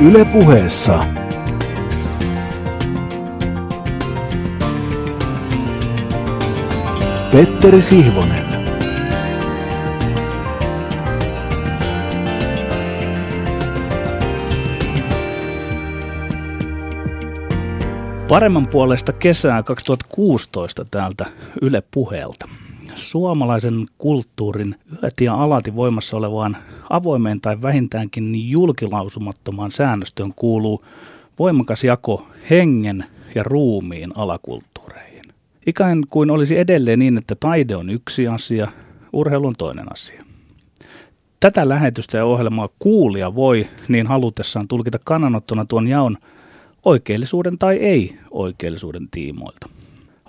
Yle puheessa. Petteri Sihvonen. Paremman puolesta kesää 2016 täältä Yle puheelta. Suomalaisen kulttuurin yhä ja alati voimassa olevaan avoimeen tai vähintäänkin julkilausumattomaan säännöstöön kuuluu voimakas jako hengen ja ruumiin alakulttuureihin. Ikään kuin olisi edelleen niin, että taide on yksi asia, urheilu on toinen asia. Tätä lähetystä ja ohjelmaa kuulija voi niin halutessaan tulkita kannanottona tuon jaon oikeellisuuden tai ei-oikeellisuuden tiimoilta.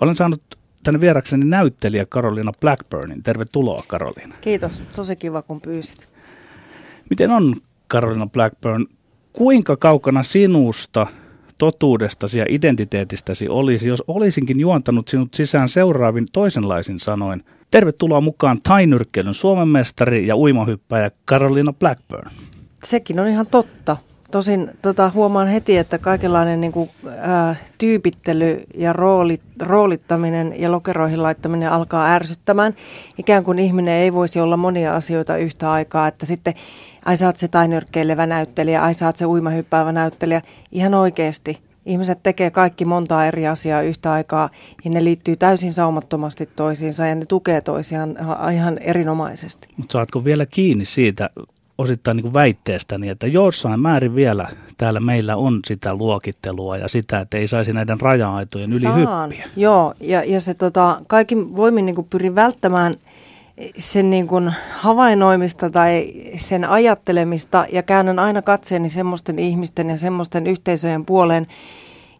Olen saanut tänne vierakseni näyttelijä Karolina Blackburnin. Tervetuloa Karolina. Kiitos, tosi kiva kun pyysit. Miten on Karolina Blackburn, kuinka kaukana sinusta, totuudestasi ja identiteetistäsi olisi, jos olisinkin juontanut sinut sisään seuraavin toisenlaisin sanoin. Tervetuloa mukaan tainyrkkeilyn Suomen mestari ja uimahyppäjä Karolina Blackburn. Sekin on ihan totta. Tosin tota, huomaan heti, että kaikenlainen niin kuin, ää, tyypittely ja rooli, roolittaminen ja lokeroihin laittaminen alkaa ärsyttämään. Ikään kuin ihminen ei voisi olla monia asioita yhtä aikaa, että sitten ai sä oot se tainyrkkeilevä näyttelijä, ai sä oot se uimahyppäävä näyttelijä. Ihan oikeasti. Ihmiset tekee kaikki montaa eri asiaa yhtä aikaa ja ne liittyy täysin saumattomasti toisiinsa ja ne tukee toisiaan ihan erinomaisesti. Mutta saatko vielä kiinni siitä osittain niin väitteestäni, että jossain määrin vielä täällä meillä on sitä luokittelua ja sitä, että ei saisi näiden raja-aitojen yli Saan. hyppiä. Joo, ja, ja se tota, kaikin voimin niin pyrin välttämään sen niin kuin havainnoimista tai sen ajattelemista ja käännän aina katseeni semmoisten ihmisten ja semmoisten yhteisöjen puoleen,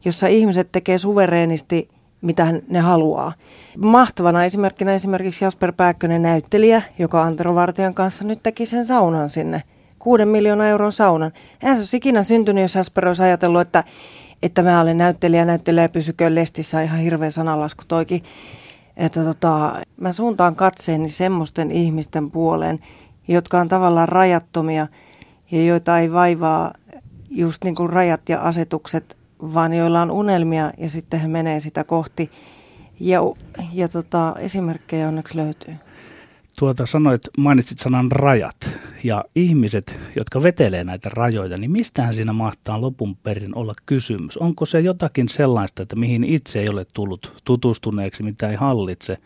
jossa ihmiset tekee suvereenisti – mitä ne haluaa. Mahtavana esimerkkinä esimerkiksi Jasper Pääkkönen näyttelijä, joka Antero Vartijan kanssa nyt teki sen saunan sinne. Kuuden miljoonaa euron saunan. Eihän se olisi ikinä syntynyt, jos Jasper olisi ajatellut, että, että mä olen näyttelijä, näyttelijä pysyköön lestissä ihan hirveä sanalasku toikin. Että tota, mä suuntaan katseeni semmoisten ihmisten puoleen, jotka on tavallaan rajattomia ja joita ei vaivaa just niin kuin rajat ja asetukset vaan joilla on unelmia ja sitten he menee sitä kohti. Ja, ja tota, esimerkkejä onneksi löytyy. Tuota sanoit, mainitsit sanan rajat ja ihmiset, jotka vetelee näitä rajoja, niin mistähän siinä mahtaa lopun perin olla kysymys? Onko se jotakin sellaista, että mihin itse ei ole tullut tutustuneeksi, mitä ei hallitse?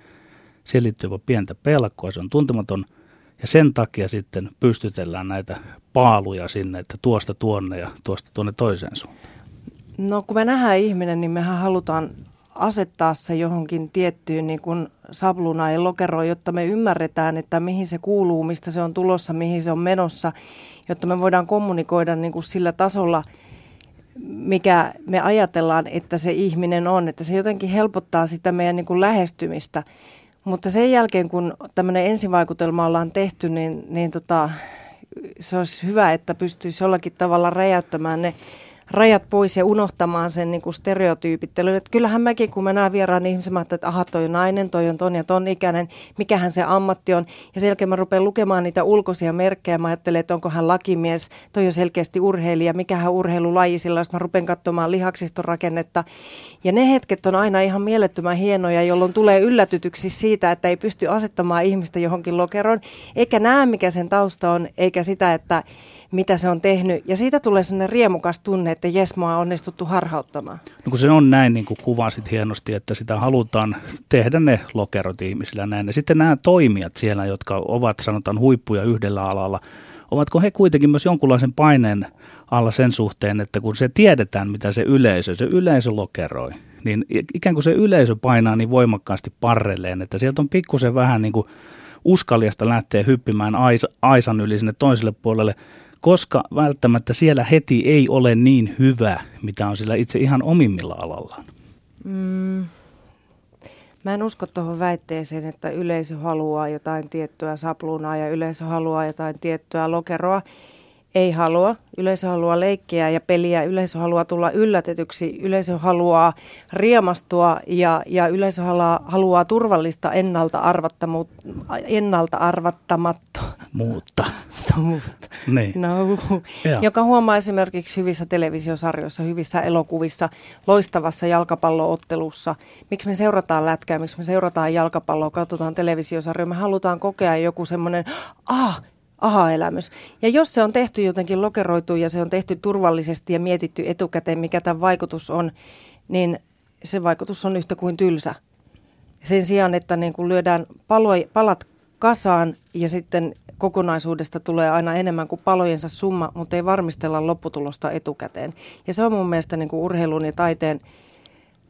Siihen liittyy jopa pientä pelkoa, se on tuntematon ja sen takia sitten pystytellään näitä paaluja sinne, että tuosta tuonne ja tuosta tuonne toiseen suuntaan. No kun me nähdään ihminen, niin mehän halutaan asettaa se johonkin tiettyyn niin kuin sablunaan ja lokeroon, jotta me ymmärretään, että mihin se kuuluu, mistä se on tulossa, mihin se on menossa, jotta me voidaan kommunikoida niin kuin sillä tasolla, mikä me ajatellaan, että se ihminen on, että se jotenkin helpottaa sitä meidän niin kuin lähestymistä. Mutta sen jälkeen, kun tämmöinen ensivaikutelma ollaan tehty, niin, niin tota, se olisi hyvä, että pystyisi jollakin tavalla räjäyttämään ne rajat pois ja unohtamaan sen niin kuin stereotyypittelyn. Että kyllähän mäkin, kun mä näen vieraan ihmisen, mä että aha, toi on nainen, toi on ton ja ton ikäinen, mikähän se ammatti on. Ja sen jälkeen mä rupean lukemaan niitä ulkoisia merkkejä. Mä ajattelen, että onko hän lakimies, toi on selkeästi urheilija, mikähän urheilulaji sillä, mä rupean katsomaan lihaksiston rakennetta. Ja ne hetket on aina ihan mielettömän hienoja, jolloin tulee yllätytyksi siitä, että ei pysty asettamaan ihmistä johonkin lokeroon, eikä näe mikä sen tausta on, eikä sitä, että mitä se on tehnyt. Ja siitä tulee sellainen riemukas tunne, että jes, mua on onnistuttu harhauttamaan. No kun se on näin, niin kuin kuvasit hienosti, että sitä halutaan tehdä ne lokerot ihmisillä näin. Ja sitten nämä toimijat siellä, jotka ovat sanotaan huippuja yhdellä alalla, ovatko he kuitenkin myös jonkunlaisen paineen alla sen suhteen, että kun se tiedetään, mitä se yleisö, se yleisö lokeroi, niin ikään kuin se yleisö painaa niin voimakkaasti parrelleen, että sieltä on pikkusen vähän niin kuin uskaliasta lähteä hyppimään aisan yli sinne toiselle puolelle, koska välttämättä siellä heti ei ole niin hyvä, mitä on sillä itse ihan omimmilla alallaan. Mm. Mä en usko tuohon väitteeseen, että yleisö haluaa jotain tiettyä saplunaa ja yleisö haluaa jotain tiettyä lokeroa. Ei halua. Yleisö haluaa leikkiä ja peliä, yleisö haluaa tulla yllätetyksi, yleisö haluaa riemastua ja, ja yleisö haluaa, haluaa turvallista ennalta, ennalta arvattamatto. Muutta. Muutta. Niin. No, joka huomaa esimerkiksi hyvissä televisiosarjoissa, hyvissä elokuvissa, loistavassa jalkapalloottelussa. Miksi me seurataan lätkää, miksi me seurataan jalkapalloa, katsotaan televisiosarjoja. Me halutaan kokea joku semmoinen, ah, aha-elämys. Ja jos se on tehty jotenkin lokeroitu ja se on tehty turvallisesti ja mietitty etukäteen, mikä tämän vaikutus on, niin se vaikutus on yhtä kuin tylsä. Sen sijaan, että niin kuin lyödään palo, palat kasaan ja sitten kokonaisuudesta tulee aina enemmän kuin palojensa summa, mutta ei varmistella lopputulosta etukäteen. Ja se on mun mielestä niin kuin urheilun ja taiteen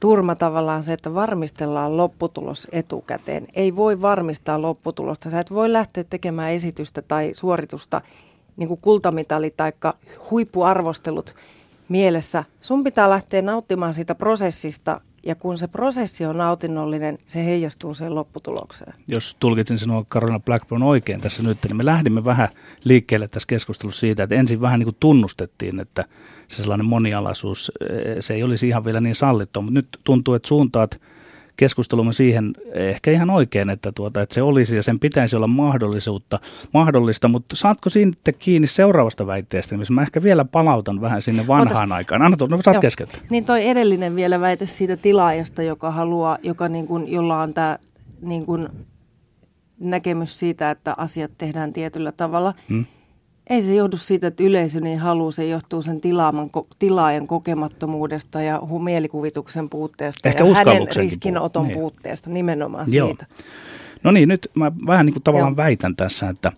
turma tavallaan se, että varmistellaan lopputulos etukäteen. Ei voi varmistaa lopputulosta. Sä et voi lähteä tekemään esitystä tai suoritusta niin kuin kultamitali tai huippuarvostelut mielessä. Sun pitää lähteä nauttimaan siitä prosessista ja kun se prosessi on nautinnollinen, se heijastuu sen lopputulokseen. Jos tulkitsin sinua Karolina Blackburn oikein tässä nyt, niin me lähdimme vähän liikkeelle tässä keskustelussa siitä, että ensin vähän niin kuin tunnustettiin, että se sellainen monialaisuus, eh, se ei olisi ihan vielä niin sallittu, mutta nyt tuntuu, että suuntaat keskustelumme siihen ehkä ihan oikein, että, tuota, että se olisi ja sen pitäisi olla mahdollisuutta, mahdollista, mutta saatko siitä kiinni seuraavasta väitteestä, missä mä ehkä vielä palautan vähän sinne vanhaan Otas. aikaan. Anna, no, saat keskeyttää. Niin toi edellinen vielä väite siitä tilaajasta, joka haluaa, joka niin kuin, jolla on tämä niin kuin näkemys siitä, että asiat tehdään tietyllä tavalla. Hmm ei se johdu siitä, että yleisö niin haluaa, se johtuu sen tilaaman, tilaajan kokemattomuudesta ja mielikuvituksen puutteesta Ehkä ja hänen riskinoton niin. puutteesta, nimenomaan Joo. siitä. No niin, nyt mä vähän niin kuin tavallaan Joo. väitän tässä, että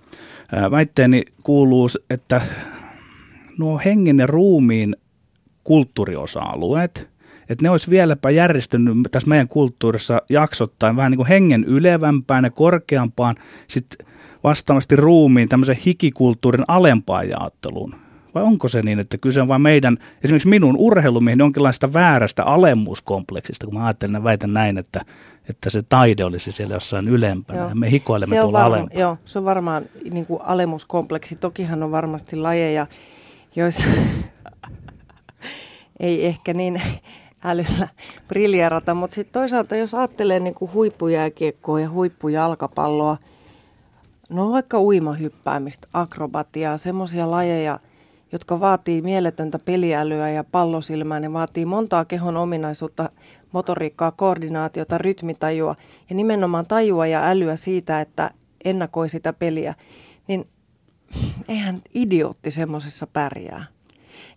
väitteeni kuuluu, että nuo hengen ja ruumiin kulttuuriosa-alueet, että ne olisi vieläpä järjestynyt tässä meidän kulttuurissa jaksottain vähän niin kuin hengen ylevämpään ja korkeampaan, sitten vastaavasti ruumiin tämmöisen hikikulttuurin alempaan jaotteluun? Vai onko se niin, että kyse on vain meidän, esimerkiksi minun urheilumiehen jonkinlaista väärästä alemmuuskompleksista, kun mä ajattelen ja väitän näin, että, että se taide olisi siellä jossain ylempänä joo. ja me hikoilemme tuolla varma, alempana. Joo, se on varmaan niin kuin alemmuuskompleksi. Tokihan on varmasti lajeja, joissa ei ehkä niin älyllä briljerata, mutta sitten toisaalta jos ajattelee niin kuin huippujääkiekkoa ja huippujalkapalloa – No vaikka uimahyppäämistä, akrobatiaa, semmoisia lajeja, jotka vaatii mieletöntä peliälyä ja pallosilmää. Ne vaatii montaa kehon ominaisuutta, motoriikkaa, koordinaatiota, rytmitajua ja nimenomaan tajua ja älyä siitä, että ennakoi sitä peliä. Niin eihän idiootti semmoisessa pärjää.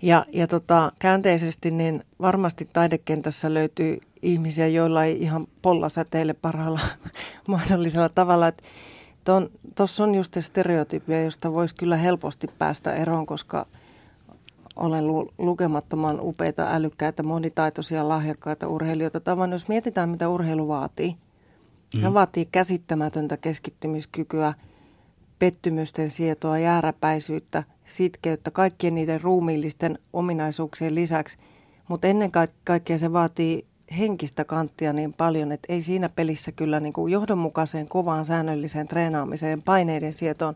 Ja, ja tota, käänteisesti niin varmasti taidekentässä löytyy ihmisiä, joilla ei ihan polla säteile parhaalla mahdollisella tavalla. Että Tuossa on just stereotypia, josta voisi kyllä helposti päästä eroon, koska olen lu- lukemattoman upeita, älykkäitä, monitaitoisia, lahjakkaita urheilijoita. Tavan, jos mietitään, mitä urheilu vaatii. Mm. Hän vaatii käsittämätöntä keskittymiskykyä, pettymysten sietoa, jääräpäisyyttä, sitkeyttä, kaikkien niiden ruumiillisten ominaisuuksien lisäksi. Mutta ennen kaikkea se vaatii henkistä kanttia niin paljon, että ei siinä pelissä kyllä niin kuin johdonmukaiseen, kovaan, säännölliseen treenaamiseen, paineiden sietoon,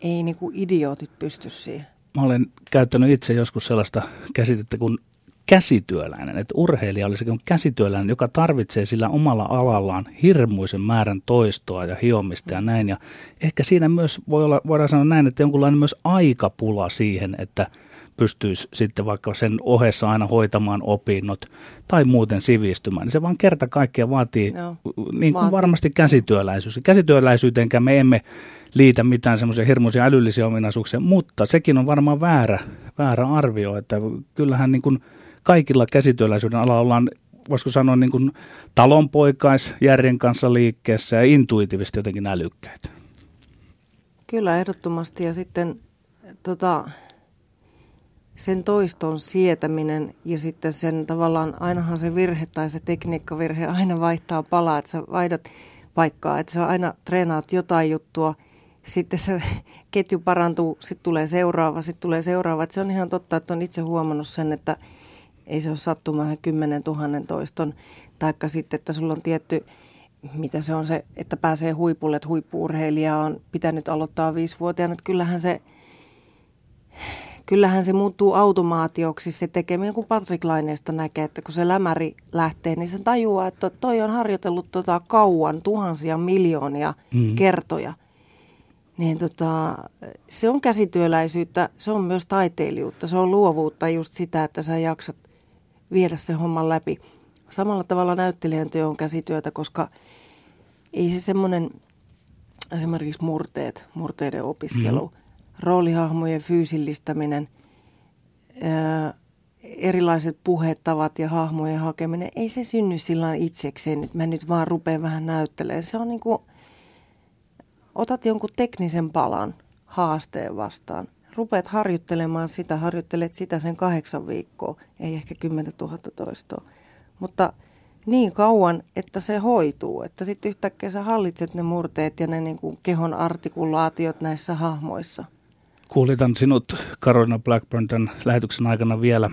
ei niin kuin idiootit pysty siihen. Mä olen käyttänyt itse joskus sellaista käsitettä kuin käsityöläinen, että urheilija olisi käsityöläinen, joka tarvitsee sillä omalla alallaan hirmuisen määrän toistoa ja hiomista ja näin. Ja ehkä siinä myös voi olla, voidaan sanoa näin, että jonkunlainen myös aikapula siihen, että – pystyisi sitten vaikka sen ohessa aina hoitamaan opinnot tai muuten sivistymään. Niin se vaan kerta kaikkiaan vaatii, Joo, niin kuin vaatii. varmasti käsityöläisyys. Käsityöläisyyteenkään me emme liitä mitään semmoisia hirmuisia älyllisiä ominaisuuksia, mutta sekin on varmaan väärä, väärä arvio, että kyllähän niin kuin kaikilla käsityöläisyyden alalla ollaan voisiko sanoa niin kuin talonpoikais järjen kanssa liikkeessä ja intuitiivisesti jotenkin älykkäitä. Kyllä, ehdottomasti. Ja sitten tota, sen toiston sietäminen ja sitten sen tavallaan ainahan se virhe tai se tekniikkavirhe aina vaihtaa palaa, että sä vaihdat paikkaa, että sä aina treenaat jotain juttua, sitten se ketju parantuu, sitten tulee seuraava, sitten tulee seuraava. Että se on ihan totta, että on itse huomannut sen, että ei se ole sattumaan 10 000 toiston, taikka sitten, että sulla on tietty, mitä se on se, että pääsee huipulle, että huippuurheilija on pitänyt aloittaa viisivuotiaana, että kyllähän se kyllähän se muuttuu automaatioksi se tekeminen, kun Patrick Laineesta näkee, että kun se lämäri lähtee, niin se tajuaa, että toi on harjoitellut tota kauan, tuhansia, miljoonia mm. kertoja. Niin tota, se on käsityöläisyyttä, se on myös taiteilijuutta, se on luovuutta just sitä, että sä jaksat viedä se homman läpi. Samalla tavalla näyttelijän työ on käsityötä, koska ei se semmoinen esimerkiksi murteet, murteiden opiskelu, mm roolihahmojen fyysillistäminen, ää, erilaiset puhetavat ja hahmojen hakeminen, ei se synny sillä itsekseen, että mä nyt vaan rupean vähän näyttelemään. Se on niin kuin, otat jonkun teknisen palan haasteen vastaan. Rupeat harjoittelemaan sitä, harjoittelet sitä sen kahdeksan viikkoa, ei ehkä kymmentä tuhatta toistoa. Mutta niin kauan, että se hoituu, että sitten yhtäkkiä sä hallitset ne murteet ja ne niin kuin kehon artikulaatiot näissä hahmoissa. Kuulitan sinut Carolina Blackburn tämän lähetyksen aikana vielä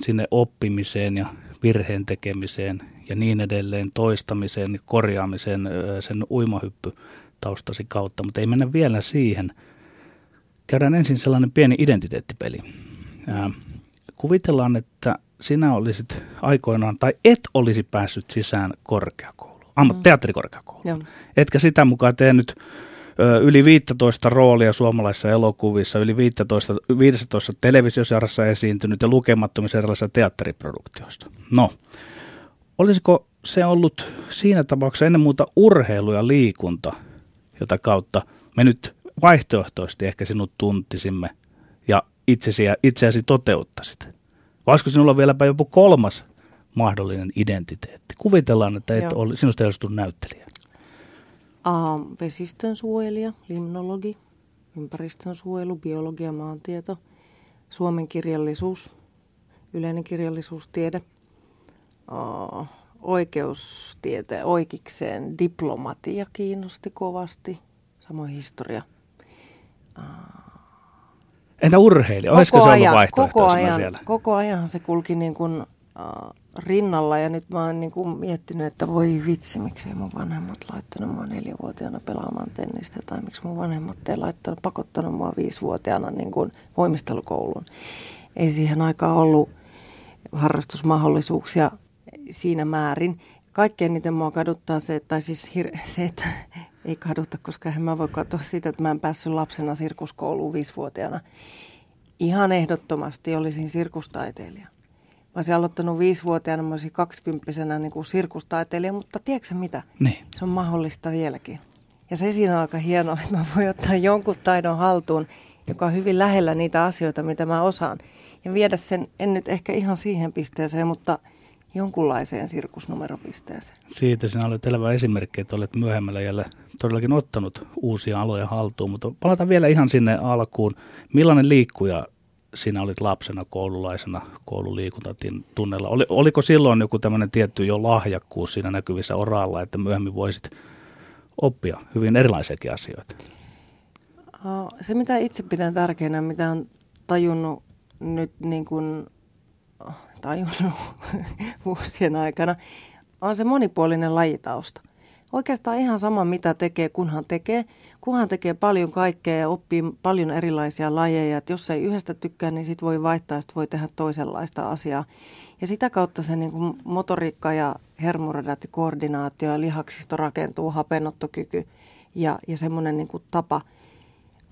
sinne oppimiseen ja virheen tekemiseen ja niin edelleen toistamiseen ja korjaamiseen sen uimahyppy taustasi kautta, mutta ei mennä vielä siihen. Käydään ensin sellainen pieni identiteettipeli. Ää, kuvitellaan, että sinä olisit aikoinaan tai et olisi päässyt sisään korkeakouluun, ammatteatterikorkeakouluun. Mm. Etkä sitä mukaan tehnyt yli 15 roolia suomalaisissa elokuvissa, yli 15, 15 televisiosarjassa esiintynyt ja lukemattomissa erilaisissa teatteriproduktioista. No, olisiko se ollut siinä tapauksessa ennen muuta urheilu ja liikunta, jota kautta me nyt vaihtoehtoisesti ehkä sinut tuntisimme ja itsesi, itseäsi toteuttasit? Vai olisiko sinulla vieläpä joku kolmas mahdollinen identiteetti? Kuvitellaan, että et ole, sinusta ei olisi tullut näyttelijä. Uh, vesistönsuojelija, limnologi, ympäristönsuojelu, biologia, maantieto, suomen kirjallisuus, yleinen kirjallisuustiede, uh, oikeustiete, oikeikseen, diplomatia kiinnosti kovasti, samoin historia. Uh, Entä urheilija? Olisiko se ollut vaihtoehto koko ajan, siellä? Koko ajan se kulki niin kuin, rinnalla ja nyt mä oon niin kuin miettinyt, että voi vitsi, miksi mun vanhemmat laittanut mua neljävuotiaana pelaamaan tennistä tai miksi mun vanhemmat ei laittanut, pakottanut mua viisivuotiaana niin kuin voimistelukouluun. Ei siihen aikaan ollut harrastusmahdollisuuksia siinä määrin. Kaikkein eniten mua kaduttaa se, tai siis hir- se, että ei kaduta, koska en mä voi katsoa sitä, että mä en päässyt lapsena sirkuskouluun viisivuotiaana. Ihan ehdottomasti olisin sirkustaiteilija. Mä olisin aloittanut viisivuotiaana, mä olisin kaksikymppisenä niin kuin sirkustaiteilija, mutta tiedätkö mitä? Niin. Se on mahdollista vieläkin. Ja se siinä on aika hienoa, että mä voin ottaa jonkun taidon haltuun, joka on hyvin lähellä niitä asioita, mitä mä osaan. Ja viedä sen, en nyt ehkä ihan siihen pisteeseen, mutta jonkunlaiseen sirkusnumeropisteeseen. Siitä sinä olet elävä esimerkki, että olet myöhemmällä jälleen todellakin ottanut uusia aloja haltuun, mutta palataan vielä ihan sinne alkuun. Millainen liikkuja sinä olit lapsena koululaisena koululiikuntatunnella. Oli, oliko silloin joku tämmöinen tietty jo lahjakkuus siinä näkyvissä oralla, että myöhemmin voisit oppia hyvin erilaisiakin asioita? Se, mitä itse pidän tärkeänä, mitä on tajunnut nyt niin kuin, tajunnut vuosien aikana, on se monipuolinen lajitausta oikeastaan ihan sama, mitä tekee, kunhan tekee. Kunhan tekee paljon kaikkea ja oppii paljon erilaisia lajeja. Että jos ei yhdestä tykkää, niin sitten voi vaihtaa, sitten voi tehdä toisenlaista asiaa. Ja sitä kautta se niin kuin motoriikka ja hermoradat ja koordinaatio ja lihaksisto rakentuu, hapenottokyky ja, ja semmoinen niin tapa –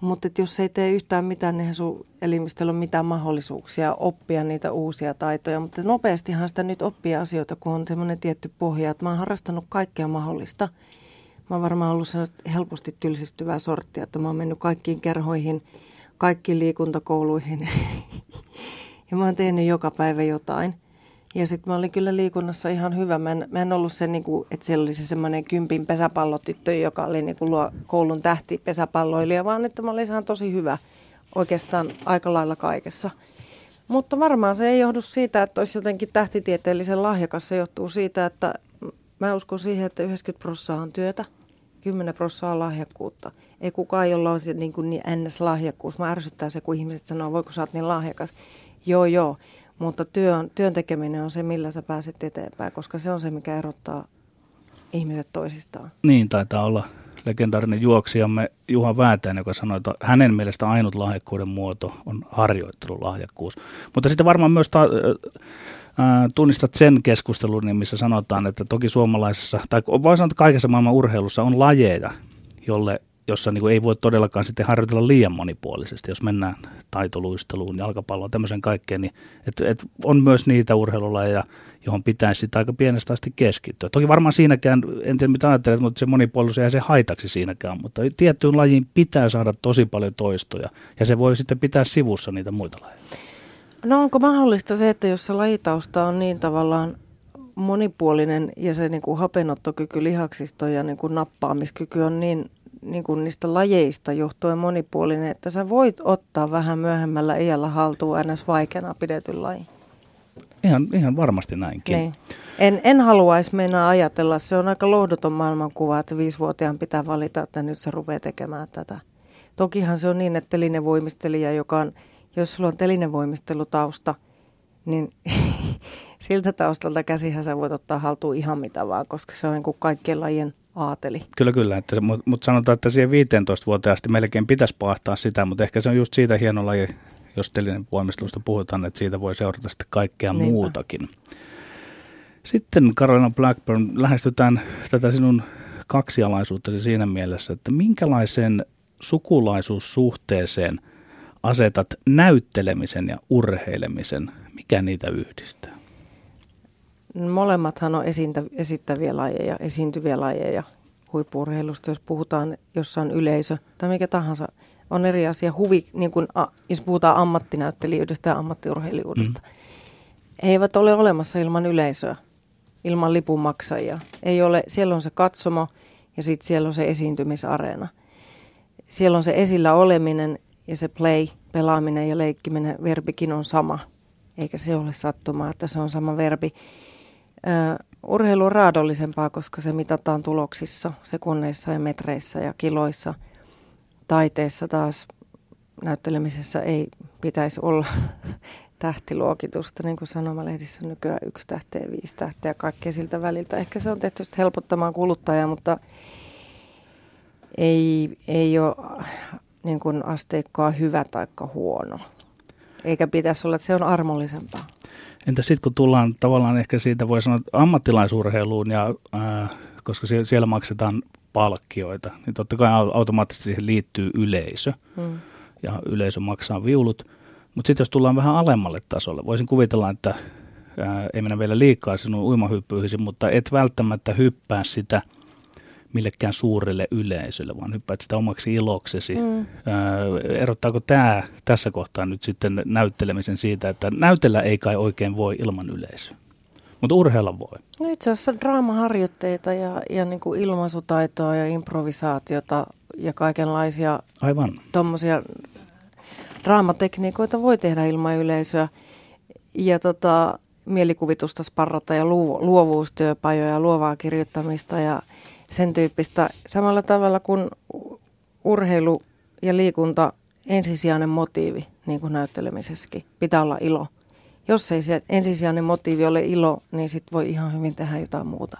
mutta jos ei tee yhtään mitään, niin sun elimistöllä on mitään mahdollisuuksia oppia niitä uusia taitoja. Mutta nopeastihan sitä nyt oppii asioita, kun on semmoinen tietty pohja. Että mä oon harrastanut kaikkea mahdollista. Mä oon varmaan ollut helposti tylsistyvää sorttia, että mä oon mennyt kaikkiin kerhoihin, kaikkiin liikuntakouluihin. ja mä oon tehnyt joka päivä jotain. Ja sitten mä olin kyllä liikunnassa ihan hyvä. Mä en, mä en ollut se, niin kuin, että siellä oli se semmoinen kympin pesäpallotyttö, joka oli niin kuin luo koulun tähti pesäpalloilija, vaan että mä olin ihan tosi hyvä oikeastaan aika lailla kaikessa. Mutta varmaan se ei johdu siitä, että olisi jotenkin tähtitieteellisen lahjakas. Se johtuu siitä, että mä uskon siihen, että 90 prosenttia on työtä, 10 prosenttia on lahjakkuutta. Ei kukaan, jolla olisi niin, kuin niin ns. lahjakkuus. Mä ärsyttää se, kun ihmiset sanoo, voiko sä oot niin lahjakas. Joo, joo. Mutta työn, työn tekeminen on se, millä sä pääset eteenpäin, koska se on se, mikä erottaa ihmiset toisistaan. Niin, taitaa olla legendaarinen juoksijamme Juha Väätäinen, joka sanoi, että hänen mielestä ainut lahjakkuuden muoto on harjoittelulahjakkuus. Mutta sitten varmaan myös ta- ää, tunnistat sen keskustelun, niin missä sanotaan, että toki suomalaisessa, tai voi sanoa, että kaikessa maailman urheilussa on lajeja, jolle jossa niin kuin ei voi todellakaan sitten harjoitella liian monipuolisesti, jos mennään taitoluisteluun, jalkapalloon, tämmöisen kaikkeen, niin et, et on myös niitä urheilulajeja, johon pitäisi sitä aika pienestä asti keskittyä. Toki varmaan siinäkään, en tiedä mitä ajattelet, mutta se monipuolisuus ei se haitaksi siinäkään, mutta tiettyyn lajiin pitää saada tosi paljon toistoja, ja se voi sitten pitää sivussa niitä muita lajeja. No onko mahdollista se, että jos se lajitausta on niin tavallaan monipuolinen ja se niin kuin hapenottokyky, lihaksisto ja niin kuin nappaamiskyky on niin niin kuin niistä lajeista johtuen monipuolinen, että sä voit ottaa vähän myöhemmällä iällä haltuun ns. vaikeana pidetyn lajin. Ihan, ihan varmasti näinkin. Niin. En, en haluaisi mennä ajatella, se on aika lohduton maailmankuva, että viisivuotiaan pitää valita, että nyt se rupeaa tekemään tätä. Tokihan se on niin, että telinevoimistelija, joka on, jos sulla on telinevoimistelutausta, niin siltä taustalta käsihän sä voit ottaa haltuun ihan mitä vaan, koska se on niin kuin kaikkien lajien aateli. Kyllä, kyllä. Mutta, mutta sanotaan, että siihen 15 vuoteen asti melkein pitäisi pahtaa sitä, mutta ehkä se on just siitä hieno laji, jos telinen voimistelusta puhutaan, että siitä voi seurata sitten kaikkea Niinpä. muutakin. Sitten Carolina Blackburn, lähestytään tätä sinun kaksialaisuuttasi siinä mielessä, että minkälaiseen sukulaisuussuhteeseen asetat näyttelemisen ja urheilemisen? Mikä niitä yhdistää? Molemmathan on esintä, esittäviä lajeja, esiintyviä lajeja huippurheilusta, jos puhutaan jossain yleisö tai mikä tahansa. On eri asia huvi, niin kuin, jos puhutaan ammattinäyttelijöistä ja ammattiurheilijuudesta. Mm. He eivät ole olemassa ilman yleisöä, ilman lipunmaksajia. Ei ole, siellä on se katsomo ja sitten siellä on se esiintymisareena. Siellä on se esillä oleminen ja se play, pelaaminen ja leikkiminen, verbikin on sama. Eikä se ole sattumaa, että se on sama verbi urheilu on raadollisempaa, koska se mitataan tuloksissa, sekunneissa ja metreissä ja kiloissa. Taiteessa taas näyttelemisessä ei pitäisi olla tähtiluokitusta, niin kuin sanomalehdissä nykyään yksi tähteä, viisi tähteä, kaikkea siltä väliltä. Ehkä se on tehty helpottamaan kuluttajaa, mutta ei, ei ole niin kuin asteikkoa hyvä tai huono. Eikä pitäisi olla, että se on armollisempaa. Entä sitten kun tullaan tavallaan ehkä siitä voi sanoa ammattilaisurheiluun, ja, ää, koska siellä maksetaan palkkioita, niin totta kai automaattisesti siihen liittyy yleisö, hmm. ja yleisö maksaa viulut. Mutta sitten jos tullaan vähän alemmalle tasolle, voisin kuvitella, että ää, ei mennä vielä liikaa sinun uimahyppyihin, mutta et välttämättä hyppää sitä – millekään suurelle yleisölle, vaan hyppäät sitä omaksi iloksesi. Mm. erottaako tämä tässä kohtaa nyt sitten näyttelemisen siitä, että näytellä ei kai oikein voi ilman yleisöä? Mutta urheilla voi. No itse asiassa draamaharjoitteita ja, ja niin kuin ilmaisutaitoa ja improvisaatiota ja kaikenlaisia Aivan. Tommosia draamatekniikoita voi tehdä ilman yleisöä. Ja tota, mielikuvitusta sparrata ja luovuustyöpajoja, luovaa kirjoittamista ja sen tyyppistä. Samalla tavalla kuin urheilu ja liikunta ensisijainen motiivi, niin kuin näyttelemisessäkin, pitää olla ilo. Jos ei se ensisijainen motiivi ole ilo, niin sitten voi ihan hyvin tehdä jotain muuta.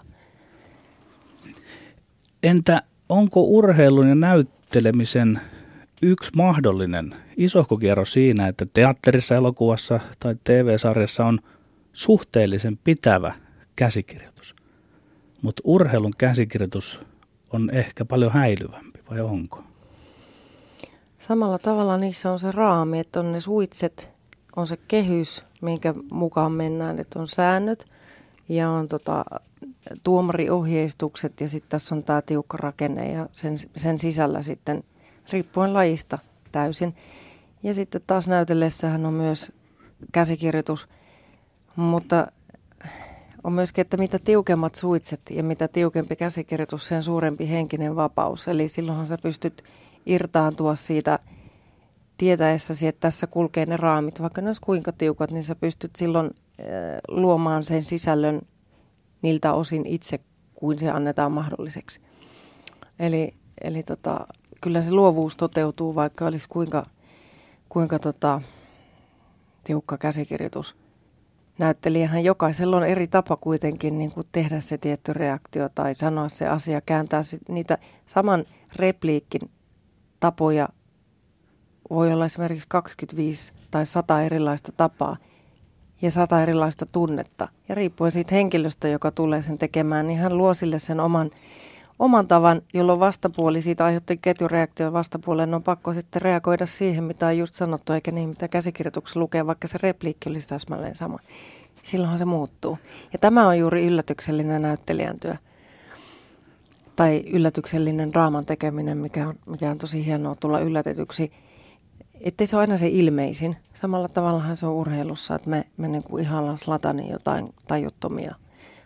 Entä onko urheilun ja näyttelemisen yksi mahdollinen isohkokierros siinä, että teatterissa, elokuvassa tai TV-sarjassa on suhteellisen pitävä käsikirjoitus? Mutta urheilun käsikirjoitus on ehkä paljon häilyvämpi, vai onko? Samalla tavalla niissä on se raami, että on ne suitset, on se kehys, minkä mukaan mennään, että on säännöt ja on tota, tuomariohjeistukset ja sitten tässä on tämä tiukka rakenne ja sen, sen sisällä sitten riippuen lajista täysin. Ja sitten taas näytellessähän on myös käsikirjoitus, mutta on myöskin, että mitä tiukemmat suitset ja mitä tiukempi käsikirjoitus, sen suurempi henkinen vapaus. Eli silloinhan sä pystyt irtaantua siitä tietäessäsi, että tässä kulkee ne raamit, vaikka ne olisi kuinka tiukat, niin sä pystyt silloin äh, luomaan sen sisällön niiltä osin itse, kuin se annetaan mahdolliseksi. Eli, eli tota, kyllä se luovuus toteutuu, vaikka olisi kuinka, kuinka tota, tiukka käsikirjoitus – näyttelijähän jokaisella on eri tapa kuitenkin niin kuin tehdä se tietty reaktio tai sanoa se asia, kääntää sit niitä saman repliikin tapoja voi olla esimerkiksi 25 tai 100 erilaista tapaa ja sata erilaista tunnetta. Ja riippuen siitä henkilöstä, joka tulee sen tekemään, niin hän luo sille sen oman, oman tavan, jolloin vastapuoli siitä aiheutti ketjureaktion vastapuoleen on pakko sitten reagoida siihen, mitä on just sanottu, eikä niin, mitä käsikirjoituksessa lukee, vaikka se repliikki olisi täsmälleen sama. Silloinhan se muuttuu. Ja tämä on juuri yllätyksellinen näyttelijän työ. Tai yllätyksellinen draaman tekeminen, mikä on, mikä on tosi hienoa tulla yllätetyksi – ettei se ole aina se ilmeisin. Samalla tavallahan se on urheilussa, että me, me niinku ihallaan Slatanin jotain tajuttomia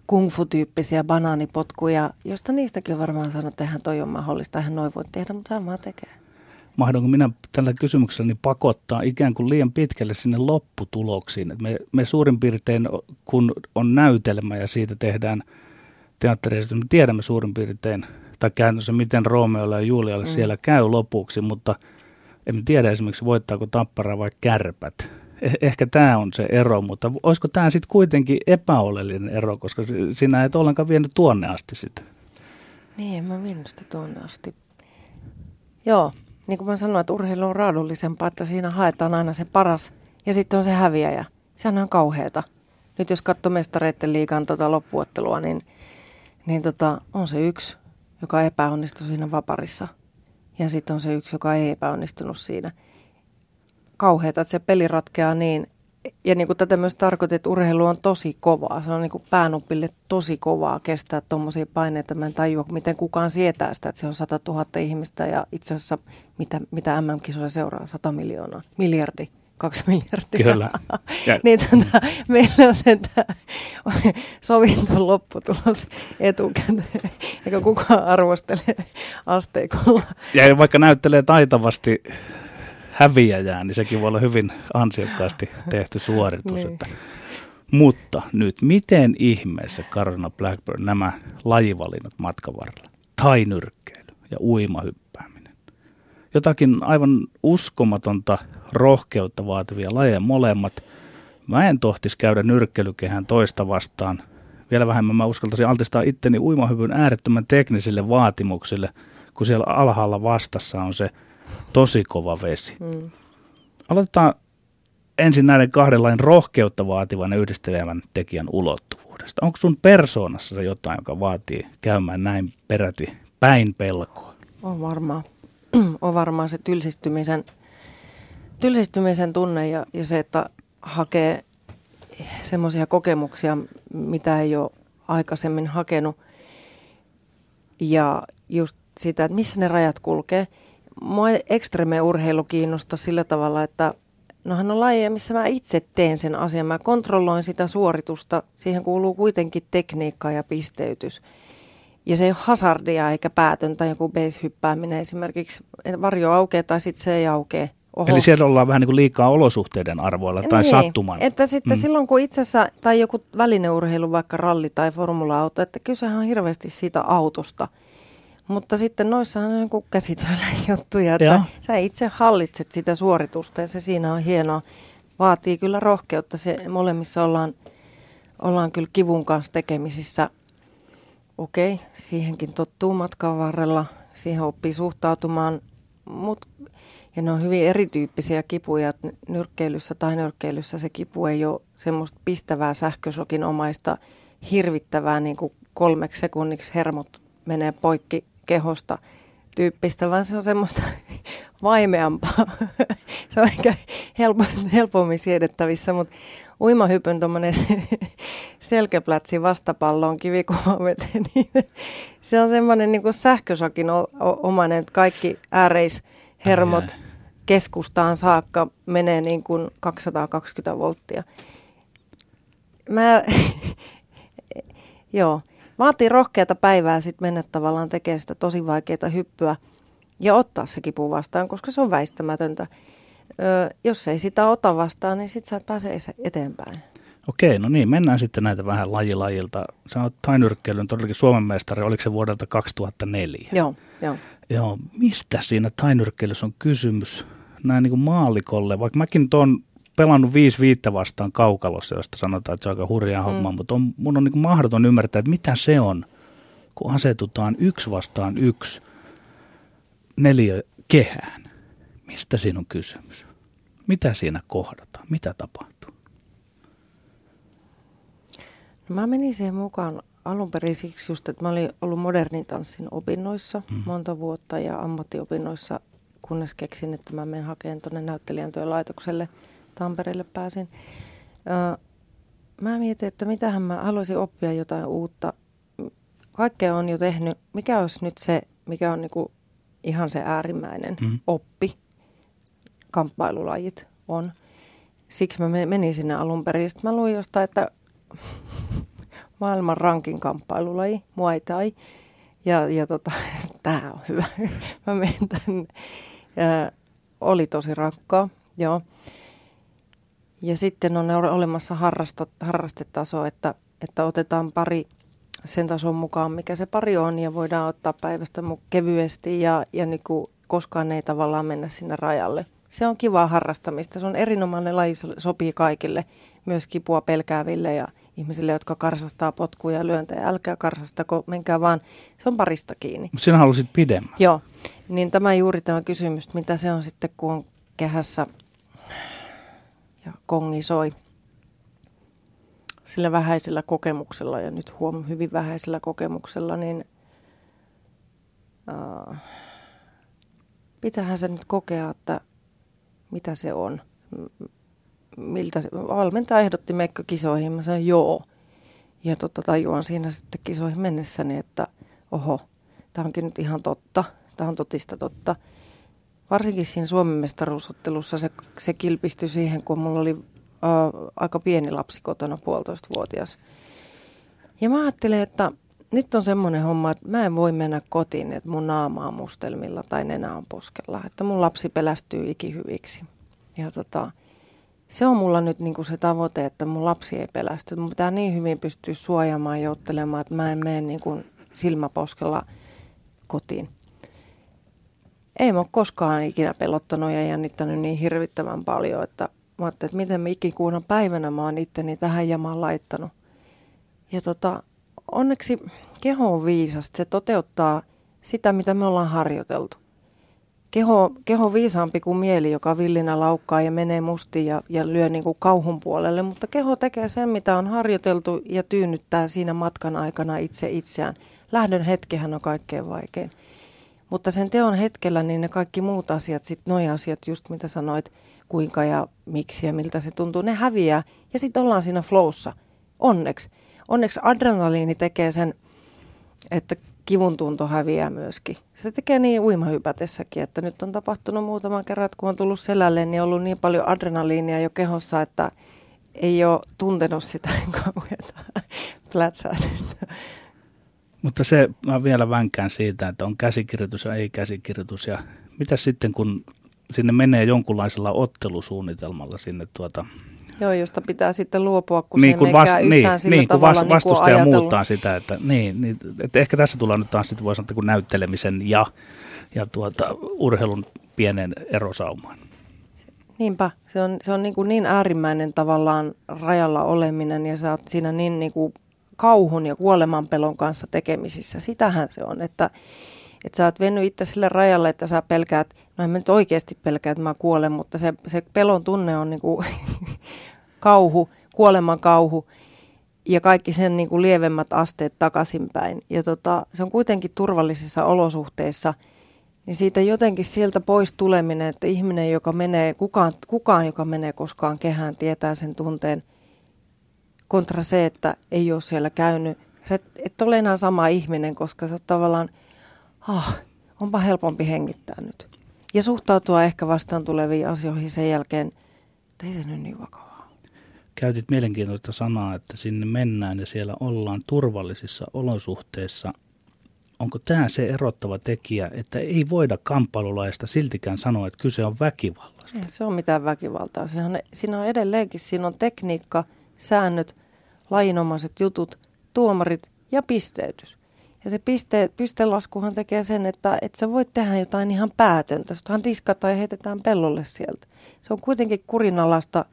kungfu-tyyppisiä banaanipotkuja, josta niistäkin on varmaan sanonut, että eihän toi on mahdollista, eihän noin voi tehdä, mutta hän vaan tekee. Mahdonko minä tällä kysymyksellä pakottaa ikään kuin liian pitkälle sinne lopputuloksiin? me, me suurin piirtein, kun on näytelmä ja siitä tehdään teatteriesitys, me tiedämme suurin piirtein, tai käytännössä miten Romeolla ja Julialle mm. siellä käy lopuksi, mutta – en tiedä esimerkiksi voittaako Tappara vai Kärpät. Eh- ehkä tämä on se ero, mutta olisiko tämä sitten kuitenkin epäolellinen ero, koska sinä et ollenkaan vienyt tuonne asti sitä. Niin, en mä vienyt sitä tuonne asti. Joo, niin kuin mä sanoin, että urheilu on raadullisempaa, että siinä haetaan aina se paras ja sitten on se häviäjä. Sehän on kauheata. Nyt jos katsoo mestareiden liikan tota loppuottelua, niin, niin tota, on se yksi, joka epäonnistui siinä vaparissa – ja sitten on se yksi, joka ei epäonnistunut siinä. Kauheeta, että se peli ratkeaa niin. Ja niin kuin tätä myös tarkoitin, että urheilu on tosi kovaa. Se on niin kuin päänupille tosi kovaa kestää tuommoisia paineita. Mä en tajua, miten kukaan sietää sitä, että se on 100 000 ihmistä ja itse asiassa mitä, mitä MM-kisoja seuraa, 100 miljoonaa, miljardi kaksi miljardia. Kyllä. Ja. niin tota, meillä on se sovittu lopputulos etukäteen, eikä kukaan arvostele asteikolla. Ja vaikka näyttelee taitavasti häviäjää, niin sekin voi olla hyvin ansiokkaasti tehty suoritus. niin. että. Mutta nyt, miten ihmeessä Karolina Blackburn nämä lajivalinnat matkan varrella? Tai nyrkkeily ja uimahyppääminen. Jotakin aivan uskomatonta rohkeutta vaativia lajeja molemmat. Mä en tohtis käydä nyrkkelykehän toista vastaan. Vielä vähemmän mä uskaltaisin altistaa itteni uimahyvyn äärettömän teknisille vaatimuksille, kun siellä alhaalla vastassa on se tosi kova vesi. Mm. Aloitetaan ensin näiden kahden lain rohkeutta vaativan ja yhdistelevän tekijän ulottuvuudesta. Onko sun persoonassa jotain, joka vaatii käymään näin peräti päin pelkoa? On varmaan. on varmaan se tylsistymisen tylsistymisen tunne ja, ja se, että hakee semmoisia kokemuksia, mitä ei ole aikaisemmin hakenut. Ja just sitä, että missä ne rajat kulkee. Mua ekstreme urheilu kiinnostaa sillä tavalla, että nohan on lajeja, missä mä itse teen sen asian. Mä kontrolloin sitä suoritusta. Siihen kuuluu kuitenkin tekniikka ja pisteytys. Ja se ei ole hazardia eikä päätöntä, joku base-hyppääminen esimerkiksi. Varjo aukeaa tai sitten se ei aukea. Oho. Eli siellä ollaan vähän niin kuin liikaa olosuhteiden arvoilla tai niin, sattuman. Että sitten mm. silloin kun itse asiassa, tai joku välineurheilu, vaikka ralli tai formula-auto, että kysehän on hirveästi siitä autosta. Mutta sitten noissa on niin käsityöläisjuttuja, että Joo. sä itse hallitset sitä suoritusta ja se siinä on hienoa. Vaatii kyllä rohkeutta. Se, molemmissa ollaan, ollaan kyllä kivun kanssa tekemisissä. Okei, siihenkin tottuu matkan varrella. Siihen oppii suhtautumaan, mutta ja ne on hyvin erityyppisiä kipuja. Nyrkkeilyssä tai nyrkkeilyssä se kipu ei ole semmoista pistävää sähkösokin omaista hirvittävää niin kuin kolmeksi sekunniksi hermot menee poikki kehosta tyyppistä, vaan se on semmoista vaimeampaa. se on ehkä helpommin, helpommin siedettävissä, mutta uimahypyn tuommoinen selkäplätsi vastapalloon kivikuvaveteen, niin se on semmoinen niin sähkösokin omainen, että kaikki ääreis hermot keskustaan saakka menee niin kuin 220 volttia. Mä, joo, vaatii rohkeata päivää sitten mennä tavallaan tekemään sitä tosi vaikeaa hyppyä ja ottaa se kipu vastaan, koska se on väistämätöntä. Ö, jos ei sitä ota vastaan, niin sitten sä et pääse eteenpäin. Okei, no niin, mennään sitten näitä vähän lajilajilta. Sä oot tainyrkkeilyn todellakin Suomen mestari, oliko se vuodelta 2004? Joo, joo. Joo, mistä siinä tainyrkkeilyssä on kysymys näin niin kuin maalikolle, vaikka mäkin tuon pelannut viisi viittä vastaan kaukalossa, josta sanotaan, että se on aika hurjaa mm. homma, mutta on, mun on niin mahdoton ymmärtää, että mitä se on, kun asetutaan yksi vastaan yksi neljä kehään. Mistä siinä on kysymys? Mitä siinä kohdataan? Mitä tapahtuu? No mä menin siihen mukaan alun perin siksi just, että mä olin ollut modernin tanssin opinnoissa mm. monta vuotta ja ammattiopinnoissa, kunnes keksin, että mä menen hakemaan tuonne näyttelijän laitokselle Tampereelle pääsin. Mä mietin, että mitähän mä haluaisin oppia jotain uutta. Kaikkea on jo tehnyt. Mikä olisi nyt se, mikä on niinku ihan se äärimmäinen mm. oppi, kamppailulajit on. Siksi mä menin sinne alun perin. Sitten mä luin jostain, että maailman rankin kamppailulaji, Muay Thai. Ja, ja tota, tämä on hyvä. mä menin tänne. Ja oli tosi rankkaa, joo. Ja sitten on olemassa harrasta, harrastetaso, että, että otetaan pari sen tason mukaan, mikä se pari on, ja voidaan ottaa päivästä kevyesti, ja, ja niin kuin koskaan ei tavallaan mennä sinne rajalle. Se on kivaa harrastamista. Se on erinomainen laji, sopii kaikille, myös kipua pelkääville ja ihmisille, jotka karsastaa potkuja ja lyöntejä. Älkää karsastako, menkää vaan, se on parista kiinni. Sinä halusit pidemmän. Joo, niin tämä juuri tämä kysymys, mitä se on sitten, kun on kehässä ja kongi soi sillä vähäisellä kokemuksella ja nyt huom hyvin vähäisellä kokemuksella, niin pitähän se nyt kokea, että mitä se on. Miltä se, valmentaja ehdotti meikö kisoihin, mä sanoin joo. Ja totta tajuan siinä sitten kisoihin mennessäni, että oho, tämä onkin nyt ihan totta, tämä on totista totta. Varsinkin siinä Suomen mestaruusottelussa se, se kilpistyi siihen, kun mulla oli uh, aika pieni lapsi kotona, puolitoista-vuotias. Ja mä ajattelin, että nyt on semmoinen homma, että mä en voi mennä kotiin, että mun naama on mustelmilla tai nenä on poskella. Että mun lapsi pelästyy ikihyviksi. Ja tota, se on mulla nyt niinku se tavoite, että mun lapsi ei pelästy. Mun pitää niin hyvin pystyä suojaamaan ja ottelemaan, että mä en mene niinku silmäposkella kotiin. Ei mä ole koskaan ikinä pelottanut ja jännittänyt niin hirvittävän paljon, että Mä että miten mä ikikuuna päivänä mä oon itteni tähän jamaan laittanut. Ja tota, onneksi keho on viisasta. Se toteuttaa sitä, mitä me ollaan harjoiteltu. Keho, keho viisaampi kuin mieli, joka villinä laukkaa ja menee mustiin ja, ja lyö niin kuin kauhun puolelle. Mutta keho tekee sen, mitä on harjoiteltu ja tyynnyttää siinä matkan aikana itse itseään. Lähdön hetkehän on kaikkein vaikein. Mutta sen teon hetkellä niin ne kaikki muut asiat, sitten noi asiat just mitä sanoit, kuinka ja miksi ja miltä se tuntuu, ne häviää ja sitten ollaan siinä flowssa. Onneksi. Onneksi adrenaliini tekee sen, että kivun tunto häviää myöskin. Se tekee niin uimahypätessäkin, että nyt on tapahtunut muutaman kerran, että kun on tullut selälle, niin on ollut niin paljon adrenaliinia jo kehossa, että ei ole tuntenut sitä kauheata plätsähdystä. Mutta se, mä vielä vänkään siitä, että on käsikirjoitus ja ei käsikirjoitus. Ja mitä sitten, kun sinne menee jonkunlaisella ottelusuunnitelmalla sinne tuota... Joo, josta pitää sitten luopua, kun niin, se kun vas, niin, sillä niin, kun vas, niin vastustaja niin muuttaa sitä, että, niin, niin, että ehkä tässä tulee nyt taas sitten voi sanoa, näyttelemisen ja, ja tuota, urheilun pienen erosaumaan. Niinpä, se on, se on niin, kuin niin äärimmäinen tavallaan rajalla oleminen ja sä oot siinä niin, niin kuin kauhun ja kuolemanpelon kanssa tekemisissä. Sitähän se on, että että sä oot vennyt itse sille rajalle, että sä pelkäät, no en mä nyt oikeasti pelkää, että mä kuolen, mutta se, se pelon tunne on niinku kauhu, kuoleman kauhu ja kaikki sen niinku lievemmät asteet takaisinpäin. Ja tota, se on kuitenkin turvallisissa olosuhteissa, niin siitä jotenkin sieltä pois tuleminen, että ihminen, joka menee, kukaan, kukaan joka menee koskaan kehään, tietää sen tunteen, kontra se, että ei ole siellä käynyt. Sä et, et ole enää sama ihminen, koska sä tavallaan – ah, onpa helpompi hengittää nyt. Ja suhtautua ehkä vastaan tuleviin asioihin sen jälkeen, että ei se nyt niin vakavaa. Käytit mielenkiintoista sanaa, että sinne mennään ja siellä ollaan turvallisissa olosuhteissa. Onko tämä se erottava tekijä, että ei voida kamppailulaista siltikään sanoa, että kyse on väkivallasta? Ei se on mitään väkivaltaa. Sehän, siinä on edelleenkin, siinä on tekniikka, säännöt, lajinomaiset jutut, tuomarit ja pisteytys. Ja se piste, pistelaskuhan tekee sen, että et sä voit tehdä jotain ihan päätöntä. Suthan diskataan ja heitetään pellolle sieltä. Se on kuitenkin kurinalasta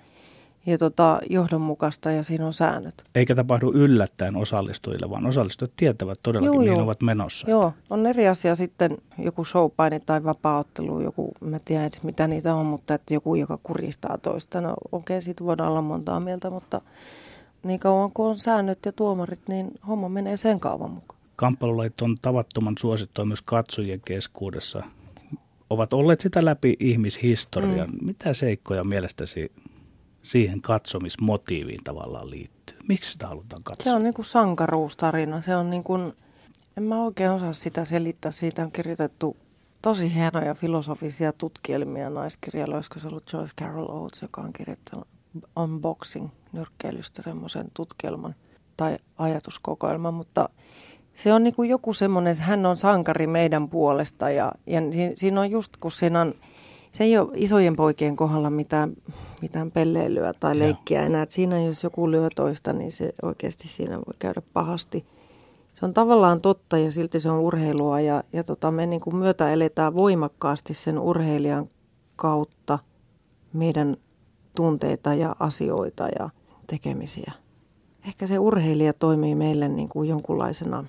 ja tota, johdonmukaista ja siinä on säännöt. Eikä tapahdu yllättäen osallistujille, vaan osallistujat tietävät todellakin, joo, mihin joo. ovat menossa. Joo, on eri asia sitten joku showpaini tai vapaaottelu, joku, mä tiedän edes mitä niitä on, mutta että joku, joka kuristaa toista. No okei, okay, siitä voidaan olla montaa mieltä, mutta niin kauan kuin on säännöt ja tuomarit, niin homma menee sen kauan mukaan. Kamppailulajit on tavattoman suosittua myös katsojien keskuudessa. Ovat olleet sitä läpi ihmishistorian. Mm. Mitä seikkoja mielestäsi siihen katsomismotiiviin tavallaan liittyy? Miksi sitä halutaan katsoa? Se on niin kuin sankaruustarina. Se on niin kuin, en mä oikein osaa sitä selittää. Siitä on kirjoitettu tosi hienoja filosofisia tutkielmia naiskirjalla. Olisiko se ollut Joyce Carol Oates, joka on kirjoittanut unboxing nyrkkeilystä semmoisen tutkielman tai ajatuskokoelman, mutta se on niin kuin joku semmoinen, hän on sankari meidän puolesta ja, ja siinä on just, kun siinä on, se ei ole isojen poikien kohdalla mitään, mitään pelleilyä tai leikkiä enää. Että siinä jos joku lyö toista, niin se oikeasti siinä voi käydä pahasti. Se on tavallaan totta ja silti se on urheilua ja, ja tota, me niin kuin myötä eletään voimakkaasti sen urheilijan kautta meidän tunteita ja asioita ja tekemisiä. Ehkä se urheilija toimii meille niin kuin jonkunlaisena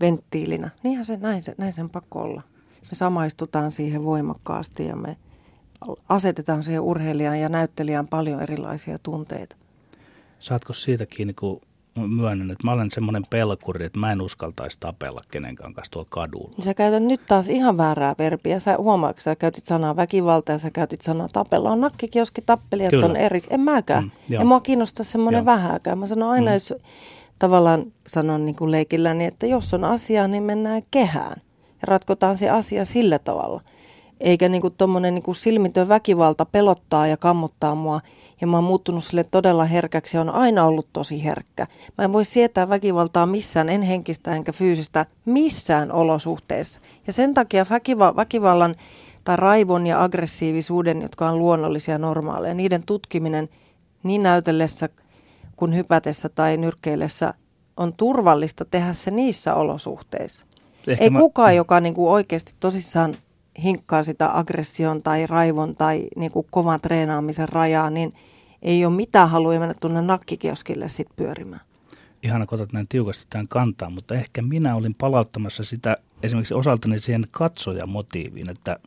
venttiilinä. Niinhän se, näin, se, näin sen pakko olla. Me samaistutaan siihen voimakkaasti ja me asetetaan siihen urheilijaan ja näyttelijään paljon erilaisia tunteita. Saatko siitä kiinni, kun myönnän, että mä olen semmoinen pelkuri, että mä en uskaltaisi tapella kenenkään kanssa tuolla kadulla. Sä käytät nyt taas ihan väärää verbiä. Sä huomaat, että sä käytit sanaa väkivalta ja sä käytit sanaa tapella. On nakkikioski tappelijat Kyllä. on eri. En mäkään. Mm, en mua kiinnosta semmoinen vähäkään. Mä sanon aina, mm. jos tavallaan sanon niin kuin leikilläni, että jos on asia, niin mennään kehään. Ja ratkotaan se asia sillä tavalla. Eikä niin kuin tommonen niin kuin silmitön väkivalta pelottaa ja kammottaa mua – ja mä oon muuttunut sille todella herkäksi ja on aina ollut tosi herkkä. Mä en voi sietää väkivaltaa missään, en henkistä enkä fyysistä, missään olosuhteessa. Ja sen takia väkiva- väkivallan tai raivon ja aggressiivisuuden, jotka on luonnollisia normaaleja, niiden tutkiminen niin näytellessä kuin hypätessä tai nyrkkeillessä on turvallista tehdä se niissä olosuhteissa. Ehkä Ei mä... kukaan, joka niin kuin oikeasti tosissaan hinkkaa sitä aggression tai raivon tai niin kuin kovan treenaamisen rajaa, niin – ei ole mitään haluja mennä tuonne nakkikioskille sitten pyörimään. Ihana, kun otat näin tiukasti tämän kantaa, mutta ehkä minä olin palauttamassa sitä esimerkiksi osaltani siihen katsojamotiiviin, että